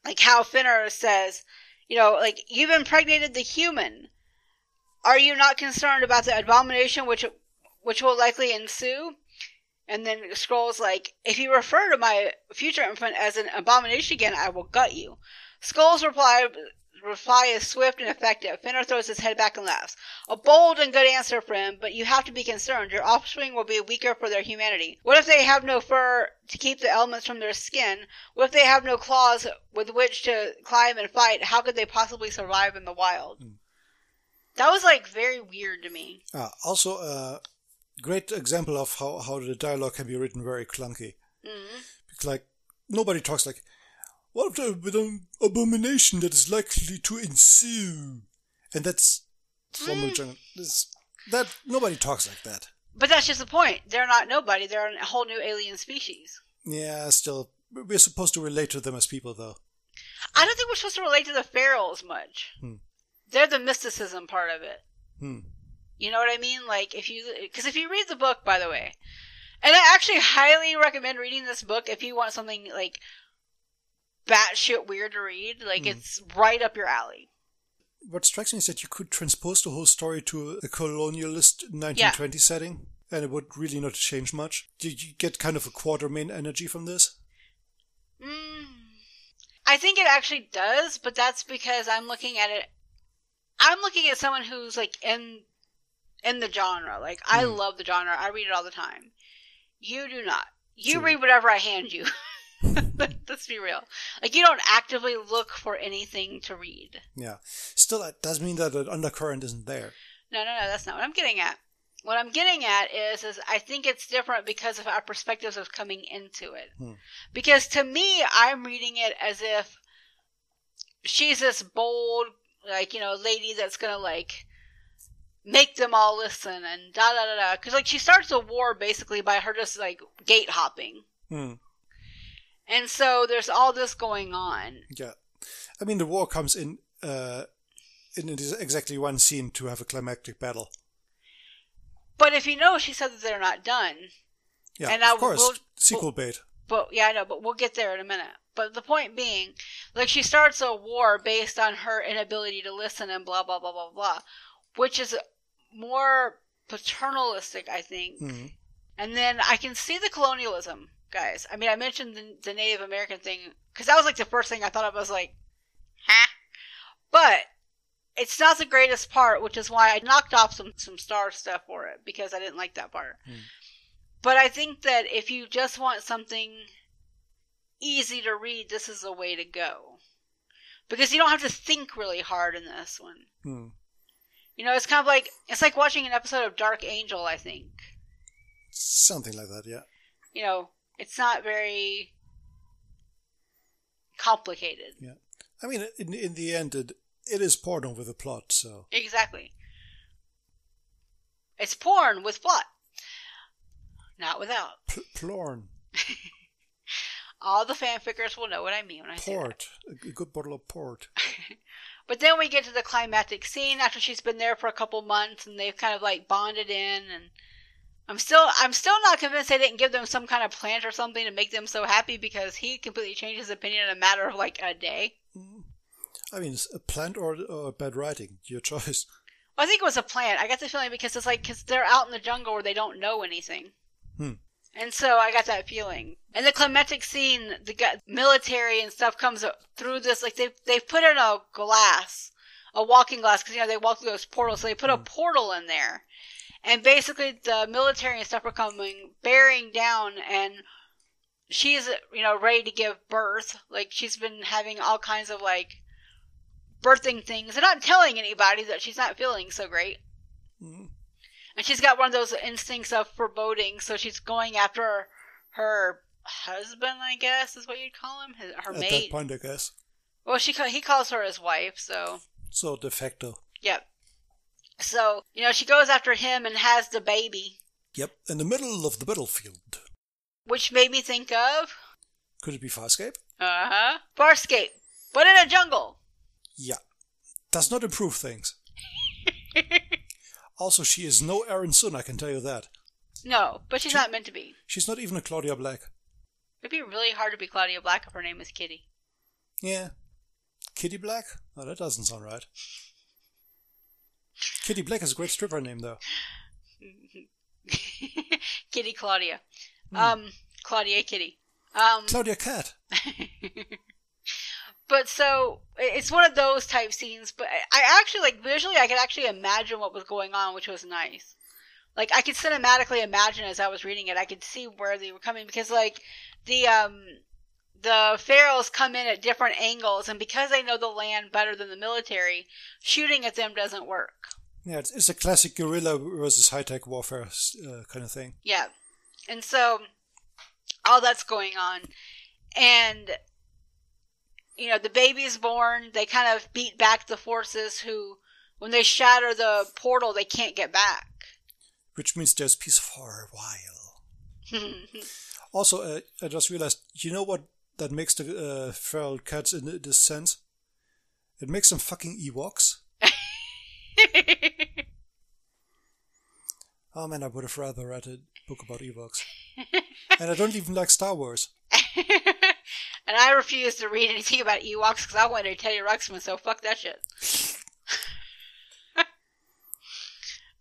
like how Finner says, you know, like you've impregnated the human. Are you not concerned about the abomination which which will likely ensue? And then Skull's like, if you refer to my future infant as an abomination again, I will gut you. Skull's reply reply is swift and effective. Finner throws his head back and laughs. A bold and good answer, friend, but you have to be concerned. Your offspring will be weaker for their humanity. What if they have no fur to keep the elements from their skin? What if they have no claws with which to climb and fight? How could they possibly survive in the wild? That was like very weird to me. Ah, also, a great example of how, how the dialogue can be written very clunky. Mm. Like nobody talks like, "What an abomination that is likely to ensue?" And that's from Mm. a jungle. That nobody talks like that. But that's just the point. They're not nobody. They're a whole new alien species. Yeah, still, we're supposed to relate to them as people, though. I don't think we're supposed to relate to the ferals much. Hmm. They're the mysticism part of it. Hmm. You know what I mean? Like if you, because if you read the book, by the way, and I actually highly recommend reading this book if you want something like batshit weird to read. Like Hmm. it's right up your alley. What strikes me is that you could transpose the whole story to a colonialist 1920 setting, and it would really not change much. Do you get kind of a Quatermain energy from this. Mm, I think it actually does, but that's because I'm looking at it. I'm looking at someone who's like in in the genre. Like I Hmm. love the genre. I read it all the time. You do not. You True. read whatever I hand you. Let's be real. Like you don't actively look for anything to read. Yeah. Still, that does mean that an undercurrent isn't there. No, no, no. That's not what I'm getting at. What I'm getting at is, is I think it's different because of our perspectives of coming into it. Hmm. Because to me, I'm reading it as if she's this bold, like you know lady that's gonna like make them all listen and da da da da because like she starts a war basically by her just like gate hopping Hmm. and so there's all this going on Yeah. I mean, the war comes in uh, in it is exactly one scene to have a climactic battle. but if you know she said that they're not done Yeah, And of I course. will- sequel bait. but yeah i know but we'll get there in a minute but the point being like she starts a war based on her inability to listen and blah blah blah blah blah which is more paternalistic i think Hmm. And then I can see the colonialism, guys. I mean, I mentioned the, the Native American thing because that was like the first thing I thought of. I was like, huh? But it's not the greatest part, which is why I knocked off some, some star stuff for it because I didn't like that part. Hmm. But I think that if you just want something easy to read, this is the way to go. Because you don't have to think really hard in this one. Hmm. You know, it's kind of like it's like watching an episode of Dark Angel, I think. Something like that, yeah. you know, it's not very complicated. Yeah. I mean, in in the end, it, it is porn with a plot, so Exactly. It's porn with plot, not without. P- plorn, All the fanfickers will know what I mean when I say port, a good bottle of port. But then we get to the climactic scene after she's been there for a couple months and they've kind of like bonded in and I'm still I'm still not convinced they didn't give them some kind of plant or something to make them so happy because he completely changed his opinion in a matter of like a day. I mean, it's a plant or, or bad writing, your choice. Well, I think it was a plant. I got the feeling because it's like because they're out in the jungle where they don't know anything, Hmm. And so I got that feeling. And the climatic scene, the gu- military and stuff comes through this like they—they've put in a glass, a walking glass because you know they walk through those portals. So they put a portal in there, and basically the military and stuff are coming bearing down and. She's, you know, ready to give birth. Like she's been having all kinds of like birthing things and not telling anybody that she's not feeling so great. Mhm. And she's got one of those instincts of foreboding, so she's going after her, her husband, I guess is what you'd call him, his, her At mate. that point, I guess. Well, she he calls her his wife, so So de facto. yep. So you know she goes after him and has the baby, Yep, in the middle of the battlefield. which made me think of Could it be Farscape? uh huh Farscape, but in a jungle. Yeah. Does not improve things. Also, she is no Aeryn Sun, I can tell you that. No, but she's not meant to be. She's not even a Claudia Black. It'd be really hard to be Claudia Black if her name is Kitty. Yeah. Kitty Black? Oh, that doesn't sound right. Kitty Black is a great stripper name, though. Kitty Claudia. Um, Claudia Kitty. Um, Claudia Cat. but so it's one of those type scenes. But I actually like visually, I could actually imagine what was going on, which was nice. Like I could cinematically imagine as I was reading it, I could see where they were coming because like the um the ferals come in at different angles, and because they know the land better than the military, shooting at them doesn't work. Yeah, it's, it's a classic guerrilla versus high tech warfare uh, kind of thing. Yeah. And so all that's going on. And you know, the baby's born, they kind of beat back the forces who when they shatter the portal they can't get back. Which means there's peace for a while. Also, uh, I just realized, you know what that makes the uh, feral cats in this sense? It makes them fucking Ewoks. Oh man, I would have rather read a book about Ewoks. and I don't even like Star Wars. and I refuse to read anything about Ewoks because I wanted a Teddy Ruxpin, so fuck that shit.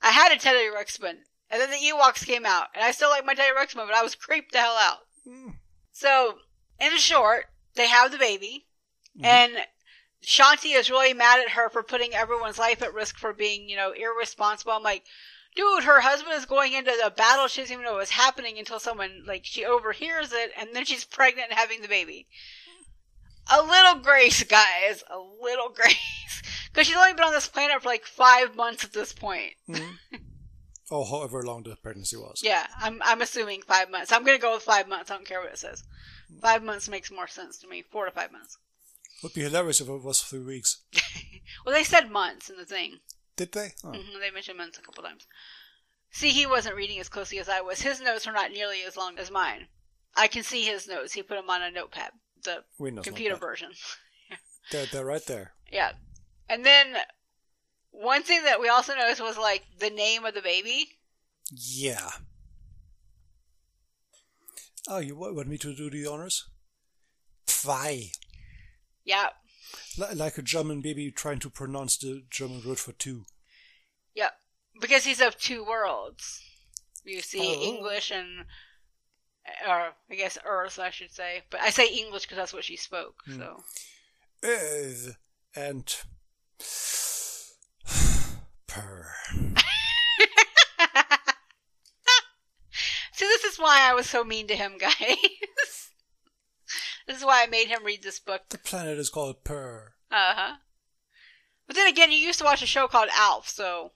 I had a Teddy Ruxpin, and then the Ewoks came out, and I still like my Teddy Ruxpin, but I was creeped the hell out. Mm. So, in short, they have the baby, and Shanti is really mad at her for putting everyone's life at risk for being, you know, irresponsible. I'm like, dude, her husband is going into the battle. She doesn't even know what's happening until someone, like, she overhears it, and then she's pregnant and having the baby. A little grace, guys. A little grace. Because she's only been on this planet for like five months at this point. Mm. or however long the pregnancy was. Yeah, I'm I'm assuming five months. I'm gonna go with five months. I don't care what it says. Five months makes more sense to me. Four to five months. Would be hilarious if it was three weeks. Well, they said months in the thing. Did they? Oh. hmm They mentioned months a couple times. See, he wasn't reading as closely as I was. His notes were not nearly as long as mine. I can see his notes. He put them on a notepad, the Windows computer notepad. version. They're, they're right there. Yeah. And then one thing that we also noticed was like the name of the baby. Yeah. Oh, you want me to do the honors? Zwei. Yeah. Li- Like a German baby trying to pronounce the German word for two. Yeah. Because he's of two worlds. You see Oh. English and or I guess Earth, I should say. But I say English because that's what she spoke. Hmm. So Earth and purr. See, this is why I was so mean to him, guys. This is why I made him read this book. The planet is called Purr. Uh huh. But then again, you used to watch a show called Alf, so.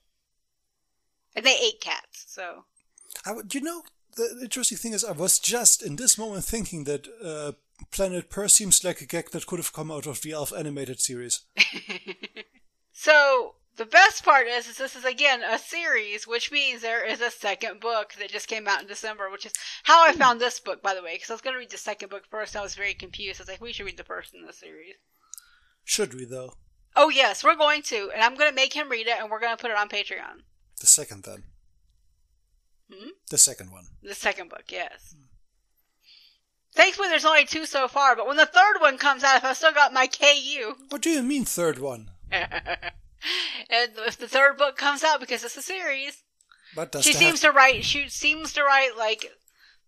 And they ate cats, so. I, would- you know, the interesting thing is, I was just in this moment thinking that uh, Planet Purr seems like a gag that could have come out of the Alf animated series. so, the best part is, is this is again a series, which means there is a second book that just came out in December, which is how I found this book, by the way, because I was going to read the second book first, and I was very confused. I was like, we should read the first in the series. Should we, though? Oh, yes, we're going to, and I'm going to make him read it, and we're going to put it on Patreon. The second, then. Hmm? The second one. The second book, yes. Thankfully, there's only two so far, but when the third one comes out, if I've still got my KU, What do you mean, third one? and if the third book comes out because it's a series, But she seems have- to write. She seems to write like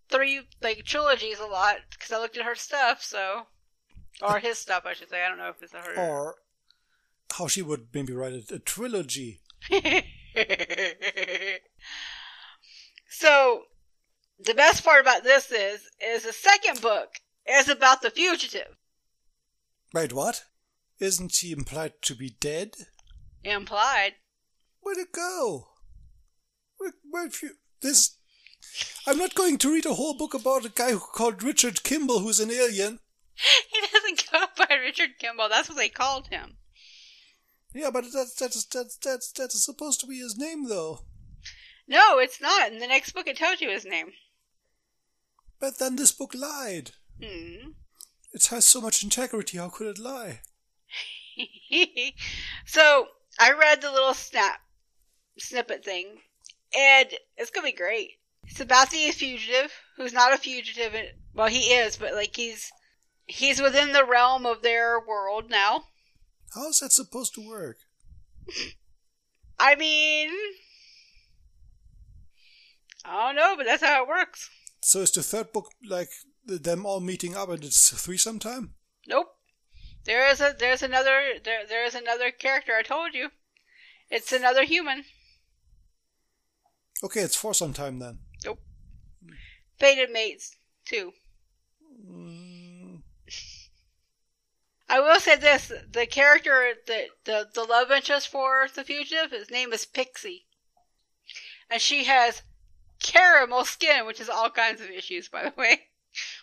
three like trilogies a lot because I looked at her stuff. So, or his stuff, I should say. I don't know if it's her. Or how she would maybe write a, a trilogy. so, the best part about this is is the second book is about the fugitive. Wait, what? Isn't she implied to be dead? Implied. Where'd it go? Where, where you, this? I'm not going to read a whole book about a guy who called Richard Kimball, who's an alien. He doesn't go by Richard Kimball. That's what they called him. Yeah, but that's that's that's that's that's supposed to be his name, though. No, it's not. In the next book, it tells you his name. But then this book lied. Hmm. It has so much integrity. How could it lie? so I read the little snap snippet thing, and it's gonna be great. About the fugitive who's not a fugitive. Well, he is, but like he's he's within the realm of their world now. How is that supposed to work? I mean, I don't know, but that's how it works. So is the third book like them all meeting up and it's threesome time? Nope. There is a there's another there there is another character. I told you, it's another human. Okay, it's for some time then. Nope. Fated mates too. Mm, I will say this: the character, the the the love interest for the fugitive, his name is Pixie, and she has caramel skin, which is all kinds of issues, by the way.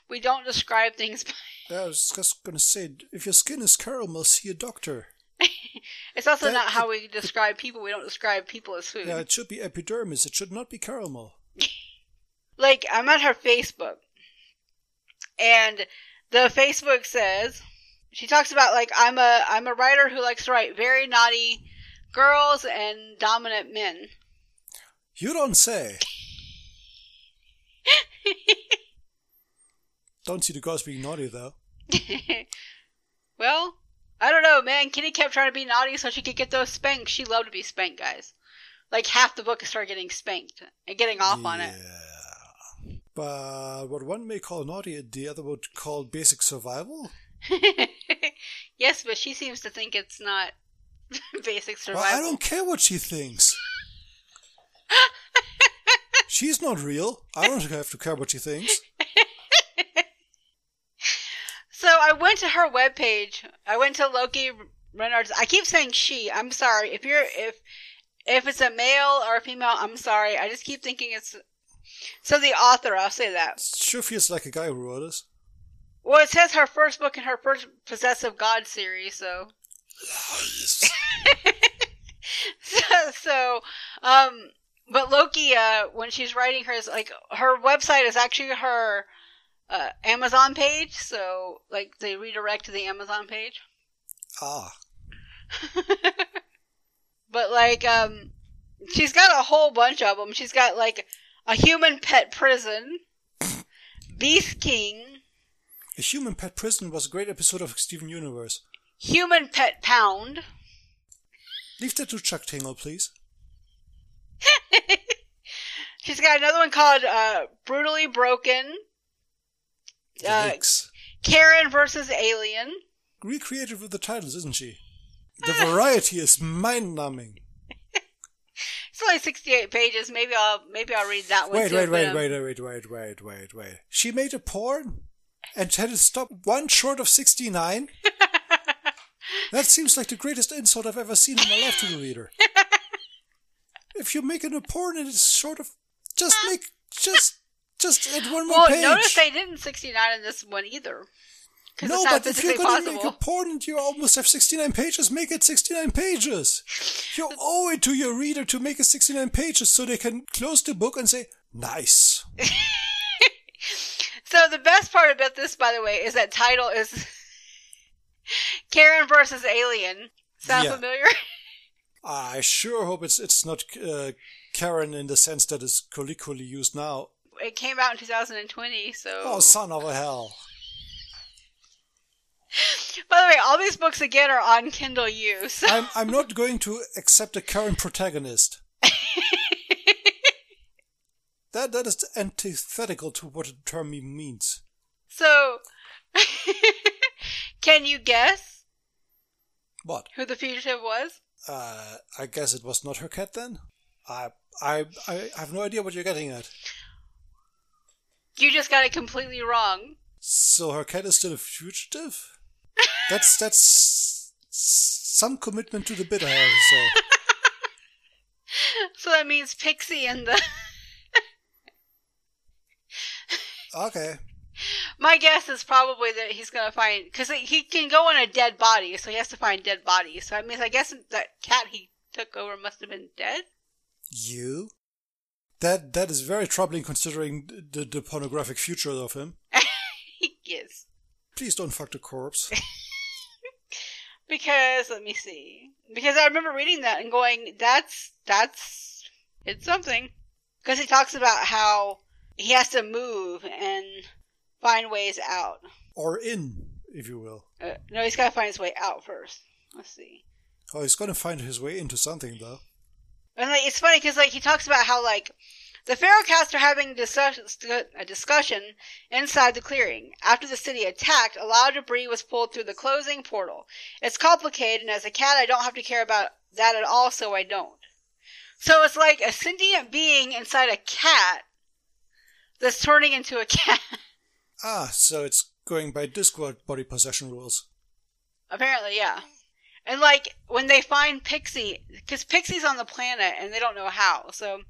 We don't describe things. By, I was just gonna say, if your skin is caramel, see a doctor. it's also That- not how we describe people. We don't describe people as food. Yeah, it should be epidermis. It should not be caramel. like I'm on her Facebook, and the Facebook says she talks about like I'm a I'm a writer who likes to write very naughty girls and dominant men. You don't say. Don't see the girls being naughty though. well, I don't know, man. Kitty kept trying to be naughty so she could get those spanks. She loved to be spanked, guys. Like half the book is her getting spanked and getting off on it. Yeah. But what one may call naughty, the other would call basic survival. yes, but she seems to think it's not basic survival. Well, I don't care what she thinks. She's not real. I don't have to care what she thinks. So I went to her webpage. I went to Loki Renard's. I keep saying she. I'm sorry if you're if if it's a male or a female. I'm sorry. I just keep thinking it's so the author. I'll say that. Sure feels like a guy who wrote this. Well, it says her first book in her first Possessive God series. So so, so, um, but Loki, uh, when she's writing hers, like her website is actually her uh, Amazon page, so like they redirect to the Amazon page. Ah, but like, um, she's got a whole bunch of them. She's got like a human pet prison, Beast King, A Human Pet Prison was a great episode of Steven Universe. human pet pound. Leave that to Chuck Tingle, please. She's got another one called uh, Brutally Broken, Uh, Karen versus Alien. Recreated with the titles, isn't she? The variety is mind-numbing. It's only sixty-eight pages. Maybe I'll maybe I'll read that one. Wait, wait, wait, um, wait, wait, wait, wait, wait, wait. She made a porn and had it stop one short of 69? That seems like the greatest insult I've ever seen in my life to the reader. If you're making a porn and it's short of, just make, just, just add one more Well, page. notice they didn't sixty-nine in this one either. No, but if you're going to make a porn and you almost have 69 pages, make it 69 pages. You owe it to your reader to make it 69 pages so they can close the book and say, nice. So the best part about this, by the way, is that title is Karen versus Alien. Sound Yeah. familiar? I sure hope it's it's not uh, Karen in the sense that it's colloquially used now. It came out in 2020, so. Oh, son of a hell. By the way, all these books again are on Kindle U. So I'm, I'm not going to accept a current protagonist. That That is antithetical to what the term even means. so can you guess What? who the fugitive was? Uh, I guess it was not her cat then? I, I, I have no idea what you're getting at. You just got it completely wrong. So her cat is still a fugitive? That's, that's some commitment to the bit, I have to say. So that means Pixie and the. Okay. My guess is probably that he's gonna find because he can go on a dead body, so he has to find dead bodies. So I mean, I guess that cat he took over must have been dead. You? That that is very troubling considering the, the pornographic future of him. he is Please don't fuck the corpse. because let me see. Because I remember reading that and going, "That's that's it's something." Because he talks about how he has to move and find ways out. or in, if you will. Uh, no, he's got to find his way out first. Let's see. Oh, he's gonna find his way into something though. And like it's funny because like he talks about how like the feral cast are having discuss- a discussion inside the clearing. After the city attacked, a lot of debris was pulled through the closing portal. It's complicated, and as a cat, I don't have to care about that at all, so I don't. So it's like a sentient being inside a cat that's turning into a cat. Ah, so it's going by Discord body possession rules. Apparently, yeah. And like when they find Pixie, because Pixie's on the planet and they don't know how, so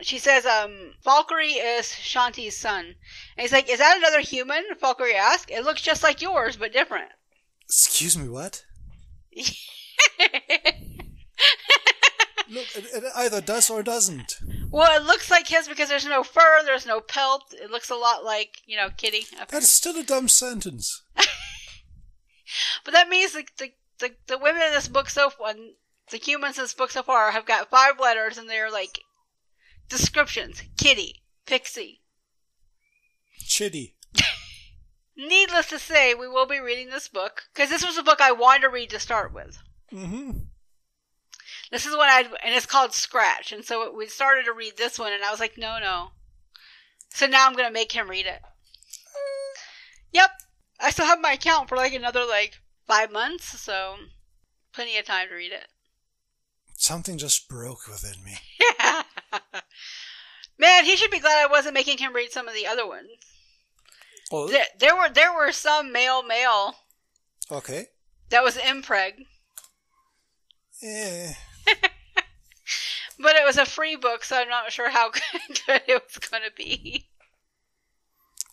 she says, um, Valkyrie is Shanti's son. And he's like, Is that another human? Valkyrie asks. It looks just like yours, but different. Excuse me, what? Look, it, it either does or doesn't. well, it looks like his because there's no fur, there's no pelt. It looks a lot like, you know, Kitty. That's still a dumb sentence. But that means the, the, the, the women in this book so far, the humans in this book so far, have got five letters and they're like descriptions Kitty, Pixie. Chitty. Needless to say, we will be reading this book because this was a book I wanted to read to start with. Mm-hmm. This is what I and it's called Scratch, and so we started to read this one, and I was like, no, no. So now I'm gonna make him read it. Yep, I still have my account for like another like five months, so plenty of time to read it. Something just broke within me. Man, he should be glad I wasn't making him read some of the other ones. Oh, There, there were there were some male male okay. that was impreg, Eh. but it was a free book, so I'm not sure how good it was going to be.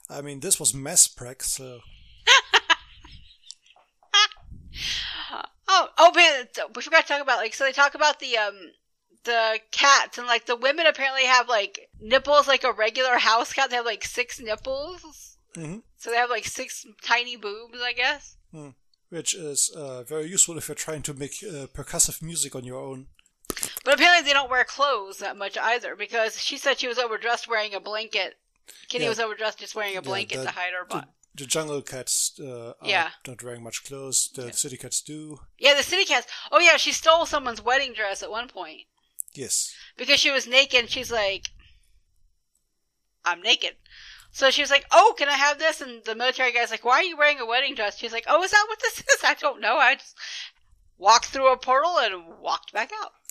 I mean, this was mess preg, so. Oh, oh man, we forgot to talk about like so they talk about the um the cats and like the women apparently have like nipples like a regular house cat. They have like six nipples, hmm so they have like six tiny boobs, I guess. Which is uh, very useful if you're trying to make uh, percussive music on your own. But apparently they don't wear clothes that much either because she said she was overdressed wearing a blanket. Kitty Yeah. was overdressed just wearing a blanket the- to hide her butt. The jungle cats uh, are Yeah. not wearing much clothes. The city cats do. Yeah, the city cats. Oh yeah, she stole someone's wedding dress at one point Yes. because she was naked. and She's like, "I'm naked." So she was like, "Oh, can I have this?" And the military guy's like, "Why are you wearing a wedding dress?" She's like, "Oh, is that what this is?" I don't know. I just walked through a portal and walked back out.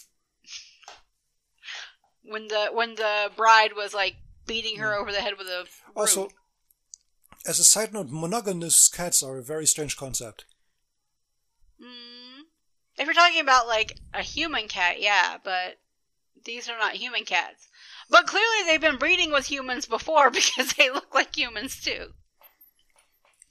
When the when the bride was like beating her over the head with a broom. Also, as a side note, monogamous cats are a very strange concept. Mm, if you're talking about like a human cat, yeah, but these are not human cats. But clearly they've been breeding with humans before because they look like humans too.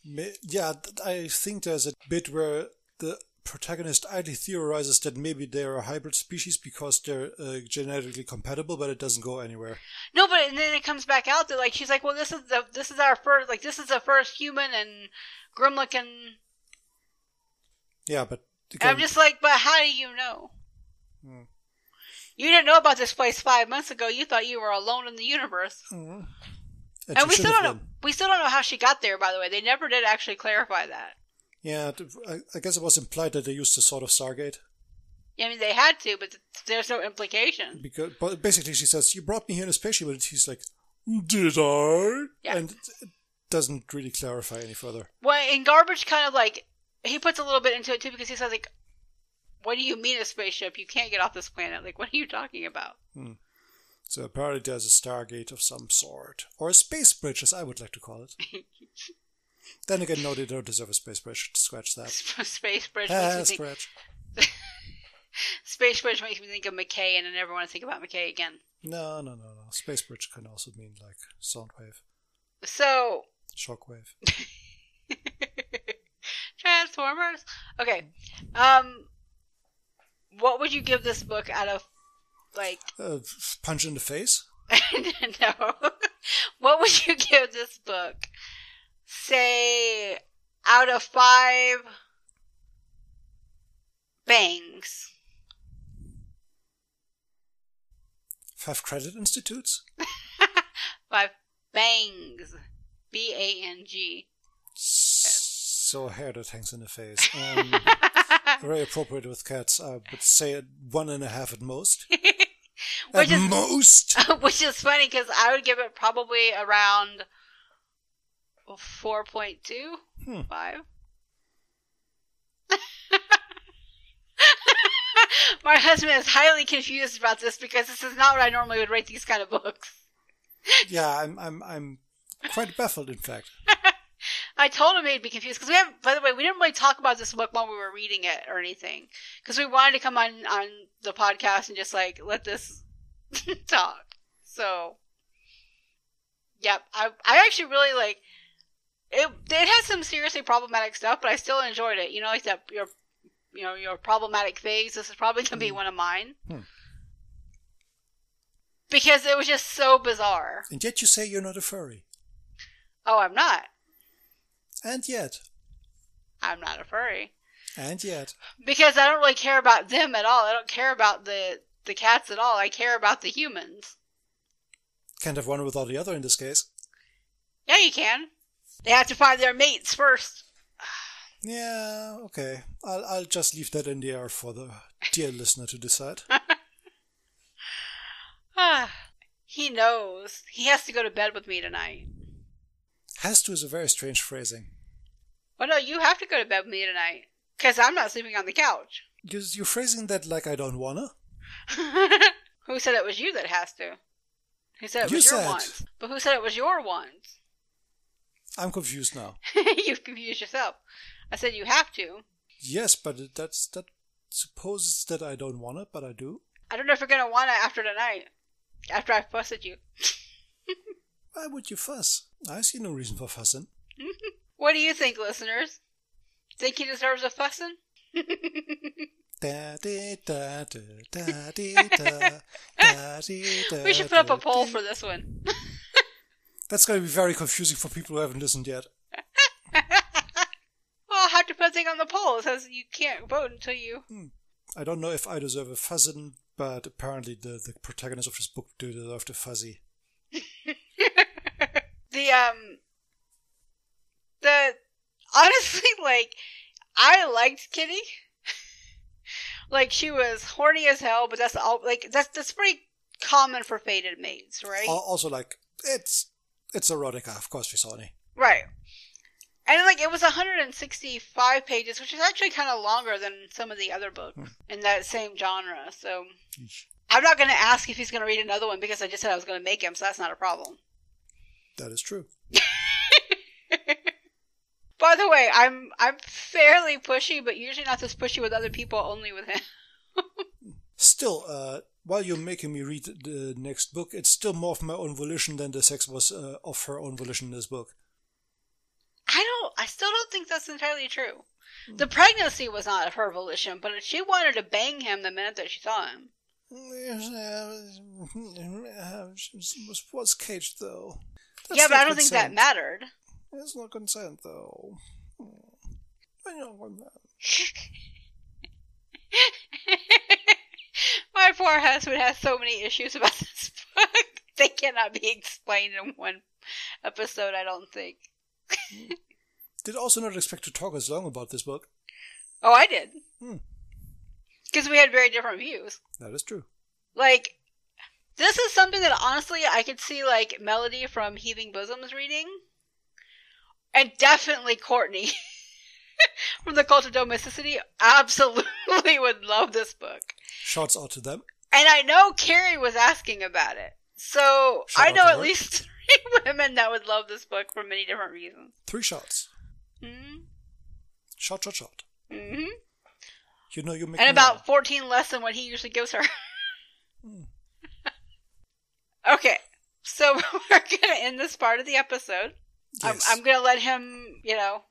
Yeah, I think there's a bit where the protagonist idly theorizes that maybe they're a hybrid species because they're uh, genetically compatible, but it doesn't go anywhere. No, but and then it comes back out that like she's like, well, this is the this is our first like this is the first human and Grimlock and, Yeah, but and I'm just like, but how do you know? Hmm. You didn't know about this place five months ago. You thought you were alone in the universe, Mhm. and you we still don't know. We still don't know how she got there. By the way, they never did actually clarify that. Yeah, I, I guess it was implied that they used a sort of Stargate. I mean, they had to, but there's no implication. Because, but basically, she says, "You brought me here in a spaceship," and he's like, "Did I?" Yeah. And it doesn't really clarify any further. Well, and garbage kind of like he puts a little bit into it too because he says like, "What do you mean a spaceship? You can't get off this planet. Like, what are you talking about?" Hmm. So apparently, there's a Stargate of some sort, or a space bridge, as I would like to call it. then again, no, they don't deserve a space bridge. to Scratch that. Space bridge Ah, makes me think. scratch. Space bridge makes me think of McKay, and I never want to think about McKay again. No, no, no, no. Space bridge can also mean like sound wave, So shockwave. Transformers. Okay. Um, what would you give this book out of like? Uh, punch in the face. no. what would you give this book? Say out of five bangs. Five credit institutes. Five bangs. B A N G. So a hair that hangs in the face. Um, very appropriate with cats. I would say one and a half at most. Which at is most. which is funny because I would give it probably around four point two Hmm. five. My husband is highly confused about this because this is not what I normally would rate these kind of books. Yeah, I'm, I'm, I'm quite baffled. In fact, I told him he'd be confused because we have. By the way, we didn't really talk about this book while we were reading it or anything because we wanted to come on on the podcast and just like let this talk. So, yep, I I actually really like it. It has some seriously problematic stuff, but I still enjoyed it. You know, like that your you know your problematic phase. This is probably gonna be one of mine. Hmm. Because it was just so bizarre. and yet you say you're not a furry, Oh, I'm not. and yet, I'm not a furry. and yet. Because I don't really care about them at all. I don't care about the the cats at all. I care about the humans. Can't have one without the other in this case. Yeah, you can. They have to find their mates first. Yeah, okay. I'll, I'll just leave that in the air for the dear listener to decide. Ah, he knows. He has to go to bed with me tonight. Has to is a very strange phrasing. Well, no, you have to go to bed with me tonight. Because I'm not sleeping on the couch. Because you're phrasing that like I don't wanna. who said it was you that has to? Who said it You was your said. wants? But who said it was your wants? I'm confused now. You've confused yourself. I said you have to. Yes, but that's that supposes that I don't want it, but I do. I don't know if you're going to want it after tonight. After I fuss at you. Why would you fuss? I see no reason for fussing. What do you think, listeners? Think he deserves a fussing? Da, dee, da, da, da, dee, da, da, dee, da, we should put up a poll for this one. That's going to be very confusing for people who haven't listened yet. well, how to put a thing on the poll? Says you can't vote until you. I don't know if I deserve a fuzzin, but apparently the, the protagonist of this book do deserve the fuzzy. the um the honestly like I liked Kitty. like she was horny as hell, but that's all like that's that's pretty common for fated mates, right? Also, like, it's it's erotica, of course, Visani. Right. And like it was 165 pages, which is actually kind of longer than some of the other books in that same genre. So I'm not going to ask if he's going to read another one because I just said I was going to make him, so that's not a problem. That is true. By the way, I'm I'm fairly pushy, but usually not this pushy with other people, only with him. Still, uh, while you're making me read the next book, it's still more of my own volition than the sex was uh, of her own volition in this book. I don't. I still don't think that's entirely true. The pregnancy was not of her volition, but she wanted to bang him the minute that she saw him. was, was caged though. yeah, but I don't think that mattered. It's not consent though. I don't want that. My poor husband has so many issues about this book. They cannot be explained in one episode, I don't think. Did also not expect to talk as long about this book. Oh, I did. Hmm. Because we had very different views. That is true. Like, this is something that honestly I could see, like, Melody from Heaving Bosoms reading. And definitely Courtney from the Cult of Domesticity absolutely would love this book. Shouts out to them. And I know Carrie was asking about it. So Shout I know at her. least three women that would love this book for many different reasons. Three shots. hmm Shot, shot, shot. hmm You know you make And about. 14 less than what he usually gives her. Hmm. okay, so we're going to end this part of the episode. Yes. I'm, I'm going to let him, you know,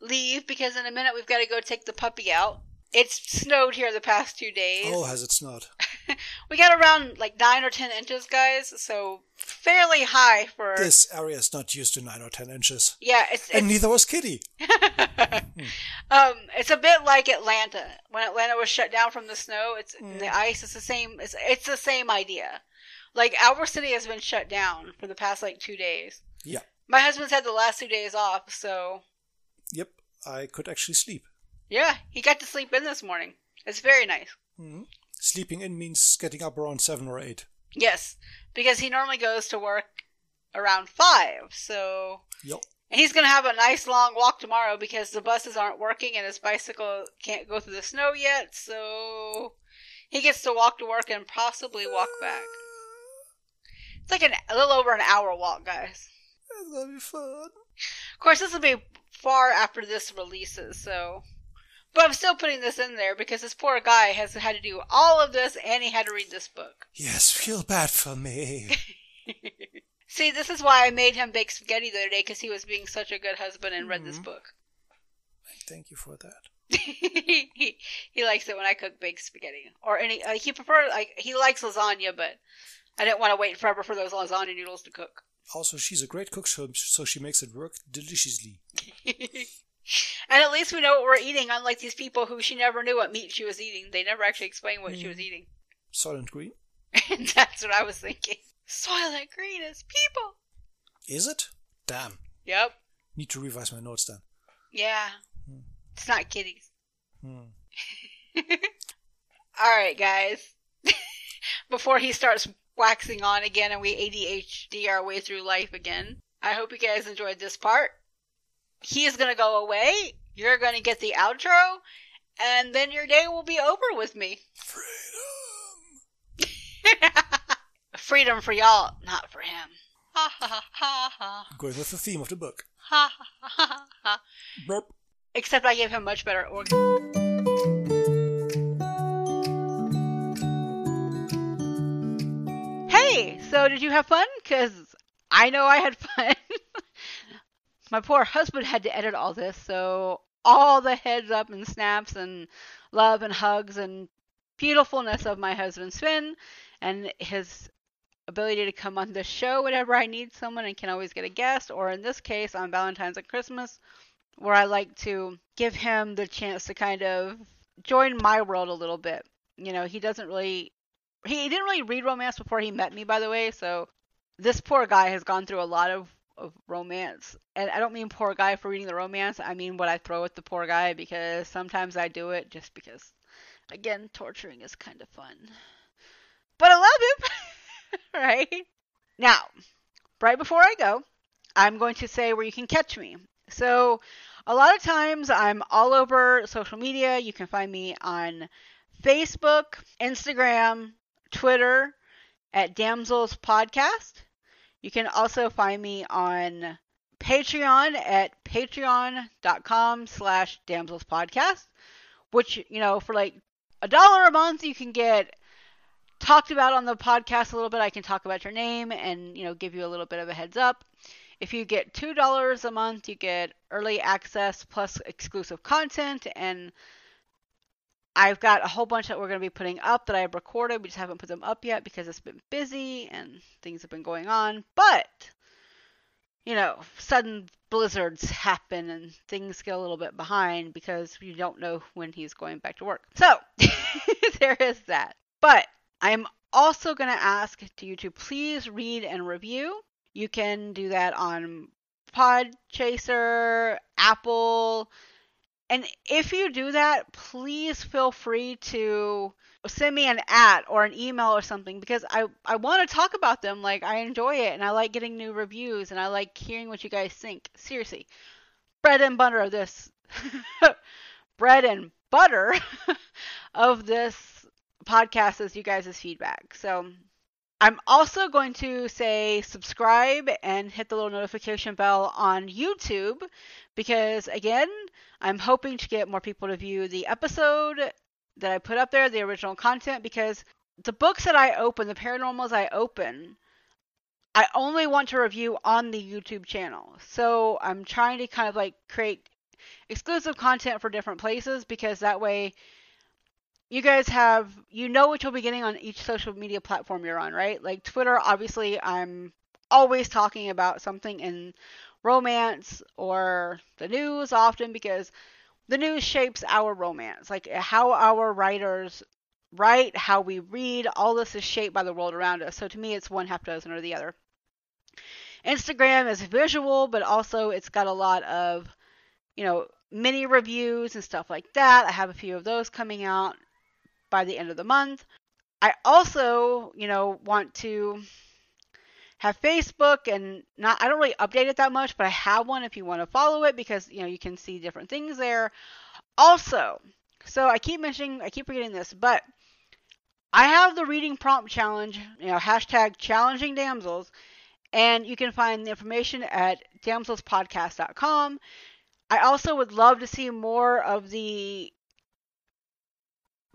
leave because in a minute we've got to go take the puppy out. It's snowed here the past two days. Oh, has it snowed? We got around like 9 or 10 inches, guys, so fairly high for. This area is not used to nine or ten inches. Yeah, it's, And it's neither was Kitty. um, it's a bit like Atlanta. When Atlanta was shut down from the snow, it's the ice. It's the same. It's it's the same idea. Like our city has been shut down for the past like two days. Yeah. My husband's had the last two days off, so Yep. I could actually sleep. Yeah, he got to sleep in this morning. It's very nice. Mhm. Sleeping in means getting up around seven or eight. Yes, because he normally goes to work around five. So Yep. And he's going to have a nice long walk tomorrow because the buses aren't working and his bicycle can't go through the snow yet. So he gets to walk to work and possibly walk back. It's like an, a little over an hour walk, guys. It's gonna be fun. Of course, this will be far after this releases, so. But I'm still putting this in there because this poor guy has had to do all of this and he had to read this book. Yes, feel bad for me. See, this is why I made him bake spaghetti the other day because he was being such a good husband and read this mm-hmm. book. Thank you for that. he he likes it when I cook baked spaghetti or any. Like he prefers like he likes lasagna, but I didn't want to wait forever for those lasagna noodles to cook. Also, she's a great cook, so she makes it work deliciously. and at least we know what we're eating, unlike these people who she never knew what meat she was eating. They never actually explained what she was eating. Soylent Green. That's what I was thinking. Soylent Green is people. Is it? Damn. Yep. Need to revise my notes then. Yeah. It's not kitties. Hmm. All right, guys. Before he starts waxing on again and we ADHD our way through life again, I hope you guys enjoyed this part. He is going to go away. You're going to get the outro. And then your day will be over with me. Freedom! Freedom for y'all, not for him. Ha ha ha ha ha. Going with the theme of the book. Ha ha ha ha. Burp. Except I gave him much better organ. Hey, so did you have fun? Because I know I had fun. My poor husband had to edit all this, so all the heads up and snaps and love and hugs and beautifulness of my husband Sven and his ability to come on the show whenever I need someone and can always get a guest, or in this case on Valentine's and Christmas, where I like to give him the chance to kind of join my world a little bit. You know, he doesn't really he didn't really read romance before he met me by the way, so this poor guy has gone through a lot of of romance. And I don't mean poor guy for reading the romance. I mean what I throw at the poor guy because sometimes I do it just because again, torturing is kind of fun. But I love him. right? Now, right before I go, I'm going to say where you can catch me. So, a lot of times I'm all over social media. You can find me on Facebook, Instagram, Twitter at Damsels Podcast. You can also find me on Patreon at patreon.com slash damsels podcast, which, you know, for like a dollar a month, you can get talked about on the podcast a little bit. I can talk about your name and, you know, give you a little bit of a heads up. If you get $2 a month, you get early access plus exclusive content. And I've got a whole bunch that we're going to be putting up that I've recorded. We just haven't put them up yet because it's been busy and things have been going on. But, you know, sudden blizzards happen and things get a little bit behind because you don't know when he's going back to work. So, there is that. But I am also going to ask you to please read and review. You can do that on Podchaser, Apple. And if you do that, please feel free to send me an at or an email or something because I, I want to talk about them. Like, I enjoy it and I like getting new reviews and I like hearing what you guys think. Seriously. Bread and butter of this. bread and butter of this podcast is you guys' feedback. So I'm also going to say subscribe and hit the little notification bell on YouTube because, again, I'm hoping to get more people to view the episode that I put up there, the original content, because the books that I open, the paranormals I open, I only want to review on the YouTube channel. So I'm trying to kind of like create exclusive content for different places because that way you guys have you know what you'll be getting on each social media platform you're on, right? Like Twitter, obviously I'm always talking about something in romance or the news often because the news shapes our romance. Like how our writers write, how we read, all this is shaped by the world around us. So to me it's one half dozen or the other. Instagram is visual, but also it's got a lot of, you know, mini reviews and stuff like that. I have a few of those coming out by the end of the month. I also, you know, want to have Facebook and not I don't really update it that much, but I have one if you want to follow it because, you know, you can see different things there. Also, so I keep mentioning I keep forgetting this, but I have the reading prompt challenge, you know, hashtag challenging damsels, and you can find the information at damselspodcast.com. I also would love to see more of the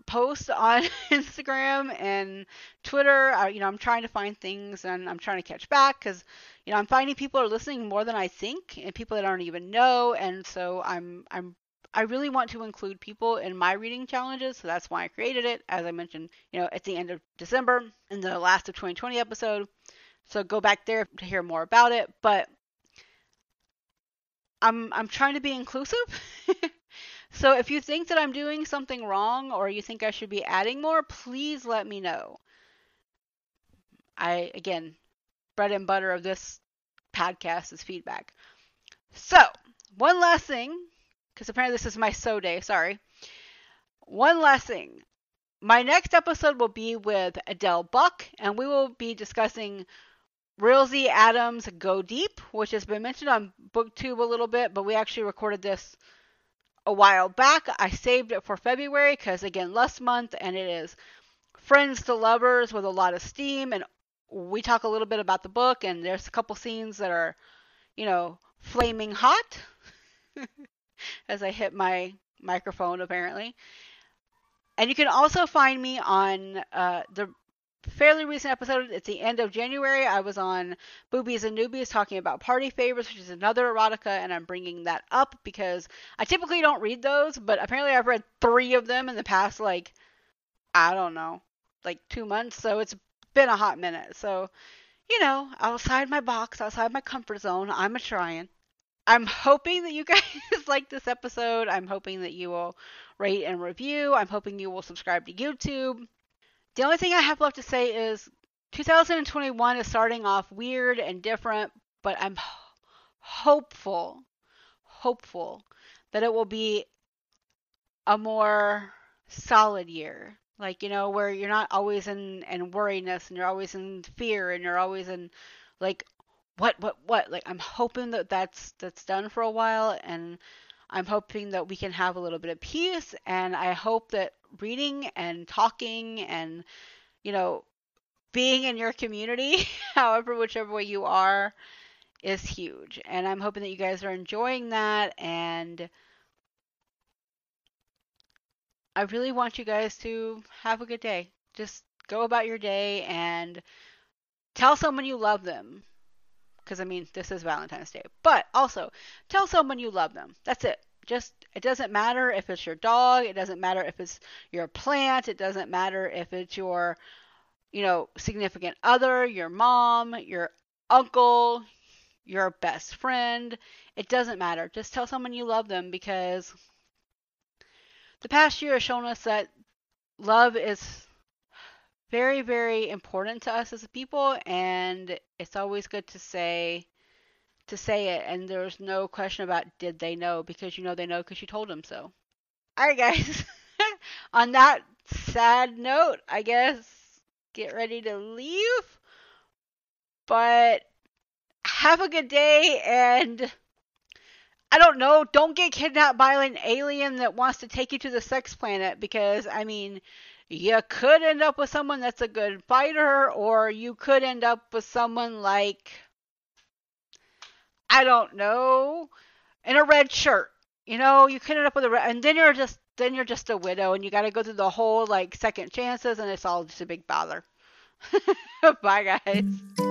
post on Instagram and Twitter. I, you know, I'm trying to find things and I'm trying to catch back because, you know, I'm finding people are listening more than I think and people that I don't even know. And so I'm, I'm, I really want to include people in my reading challenges. So that's why I created it. As I mentioned, you know, at the end of December in the last of 2020 episode. So go back there to hear more about it. But I'm, I'm trying to be inclusive. So if you think that I'm doing something wrong or you think I should be adding more, please let me know. I, again, bread and butter of this podcast is feedback. So, one last thing, because apparently this is my so day, sorry. One last thing. My next episode will be with Adele Buck, and we will be discussing Rilzy Adams' Go Deep, which has been mentioned on BookTube a little bit, but we actually recorded this a while back. I saved it for February because, again, last month, and it is friends to lovers with a lot of steam. And we talk a little bit about the book, and there's a couple scenes that are, you know, flaming hot as I hit my microphone, apparently. And you can also find me on uh, the fairly recent episode. It's the end of January. I was on Boobies and Newbies talking about Party Favors, which is another erotica, and I'm bringing that up because I typically don't read those, but apparently I've read three of them in the past, like, I don't know, like two months. So it's been a hot minute. So, you know, outside my box, outside my comfort zone, I'm a trying. I'm hoping that you guys like this episode. I'm hoping that you will rate and review. I'm hoping you will subscribe to YouTube. The only thing I have left to say is 2021 is starting off weird and different, but I'm hopeful, hopeful that it will be a more solid year. Like, you know, where you're not always in, in worriness and you're always in fear and you're always in like what what what like i'm hoping that that's that's done for a while and i'm hoping that we can have a little bit of peace and i hope that reading and talking and you know being in your community however whichever way you are is huge and i'm hoping that you guys are enjoying that and i really want you guys to have a good day just go about your day and tell someone you love them because I mean, this is Valentine's Day. But also, tell someone you love them. That's it. Just, it doesn't matter if it's your dog, it doesn't matter if it's your plant, it doesn't matter if it's your, you know, significant other, your mom, your uncle, your best friend. It doesn't matter. Just tell someone you love them because the past year has shown us that love is very, very important to us as a people, and it's always good to say to say it. And there's no question about did they know because you know they know because you told them so. All right, guys. On that sad note, I guess get ready to leave. But have a good day and. I don't know. Don't get kidnapped by an alien that wants to take you to the sex planet because, I mean, you could end up with someone that's a good fighter, or you could end up with someone like, I don't know, in a red shirt. You know, you end up with a red, and then you're just then you're just a widow, and you got to go through the whole like second chances, and it's all just a big bother. Bye, guys.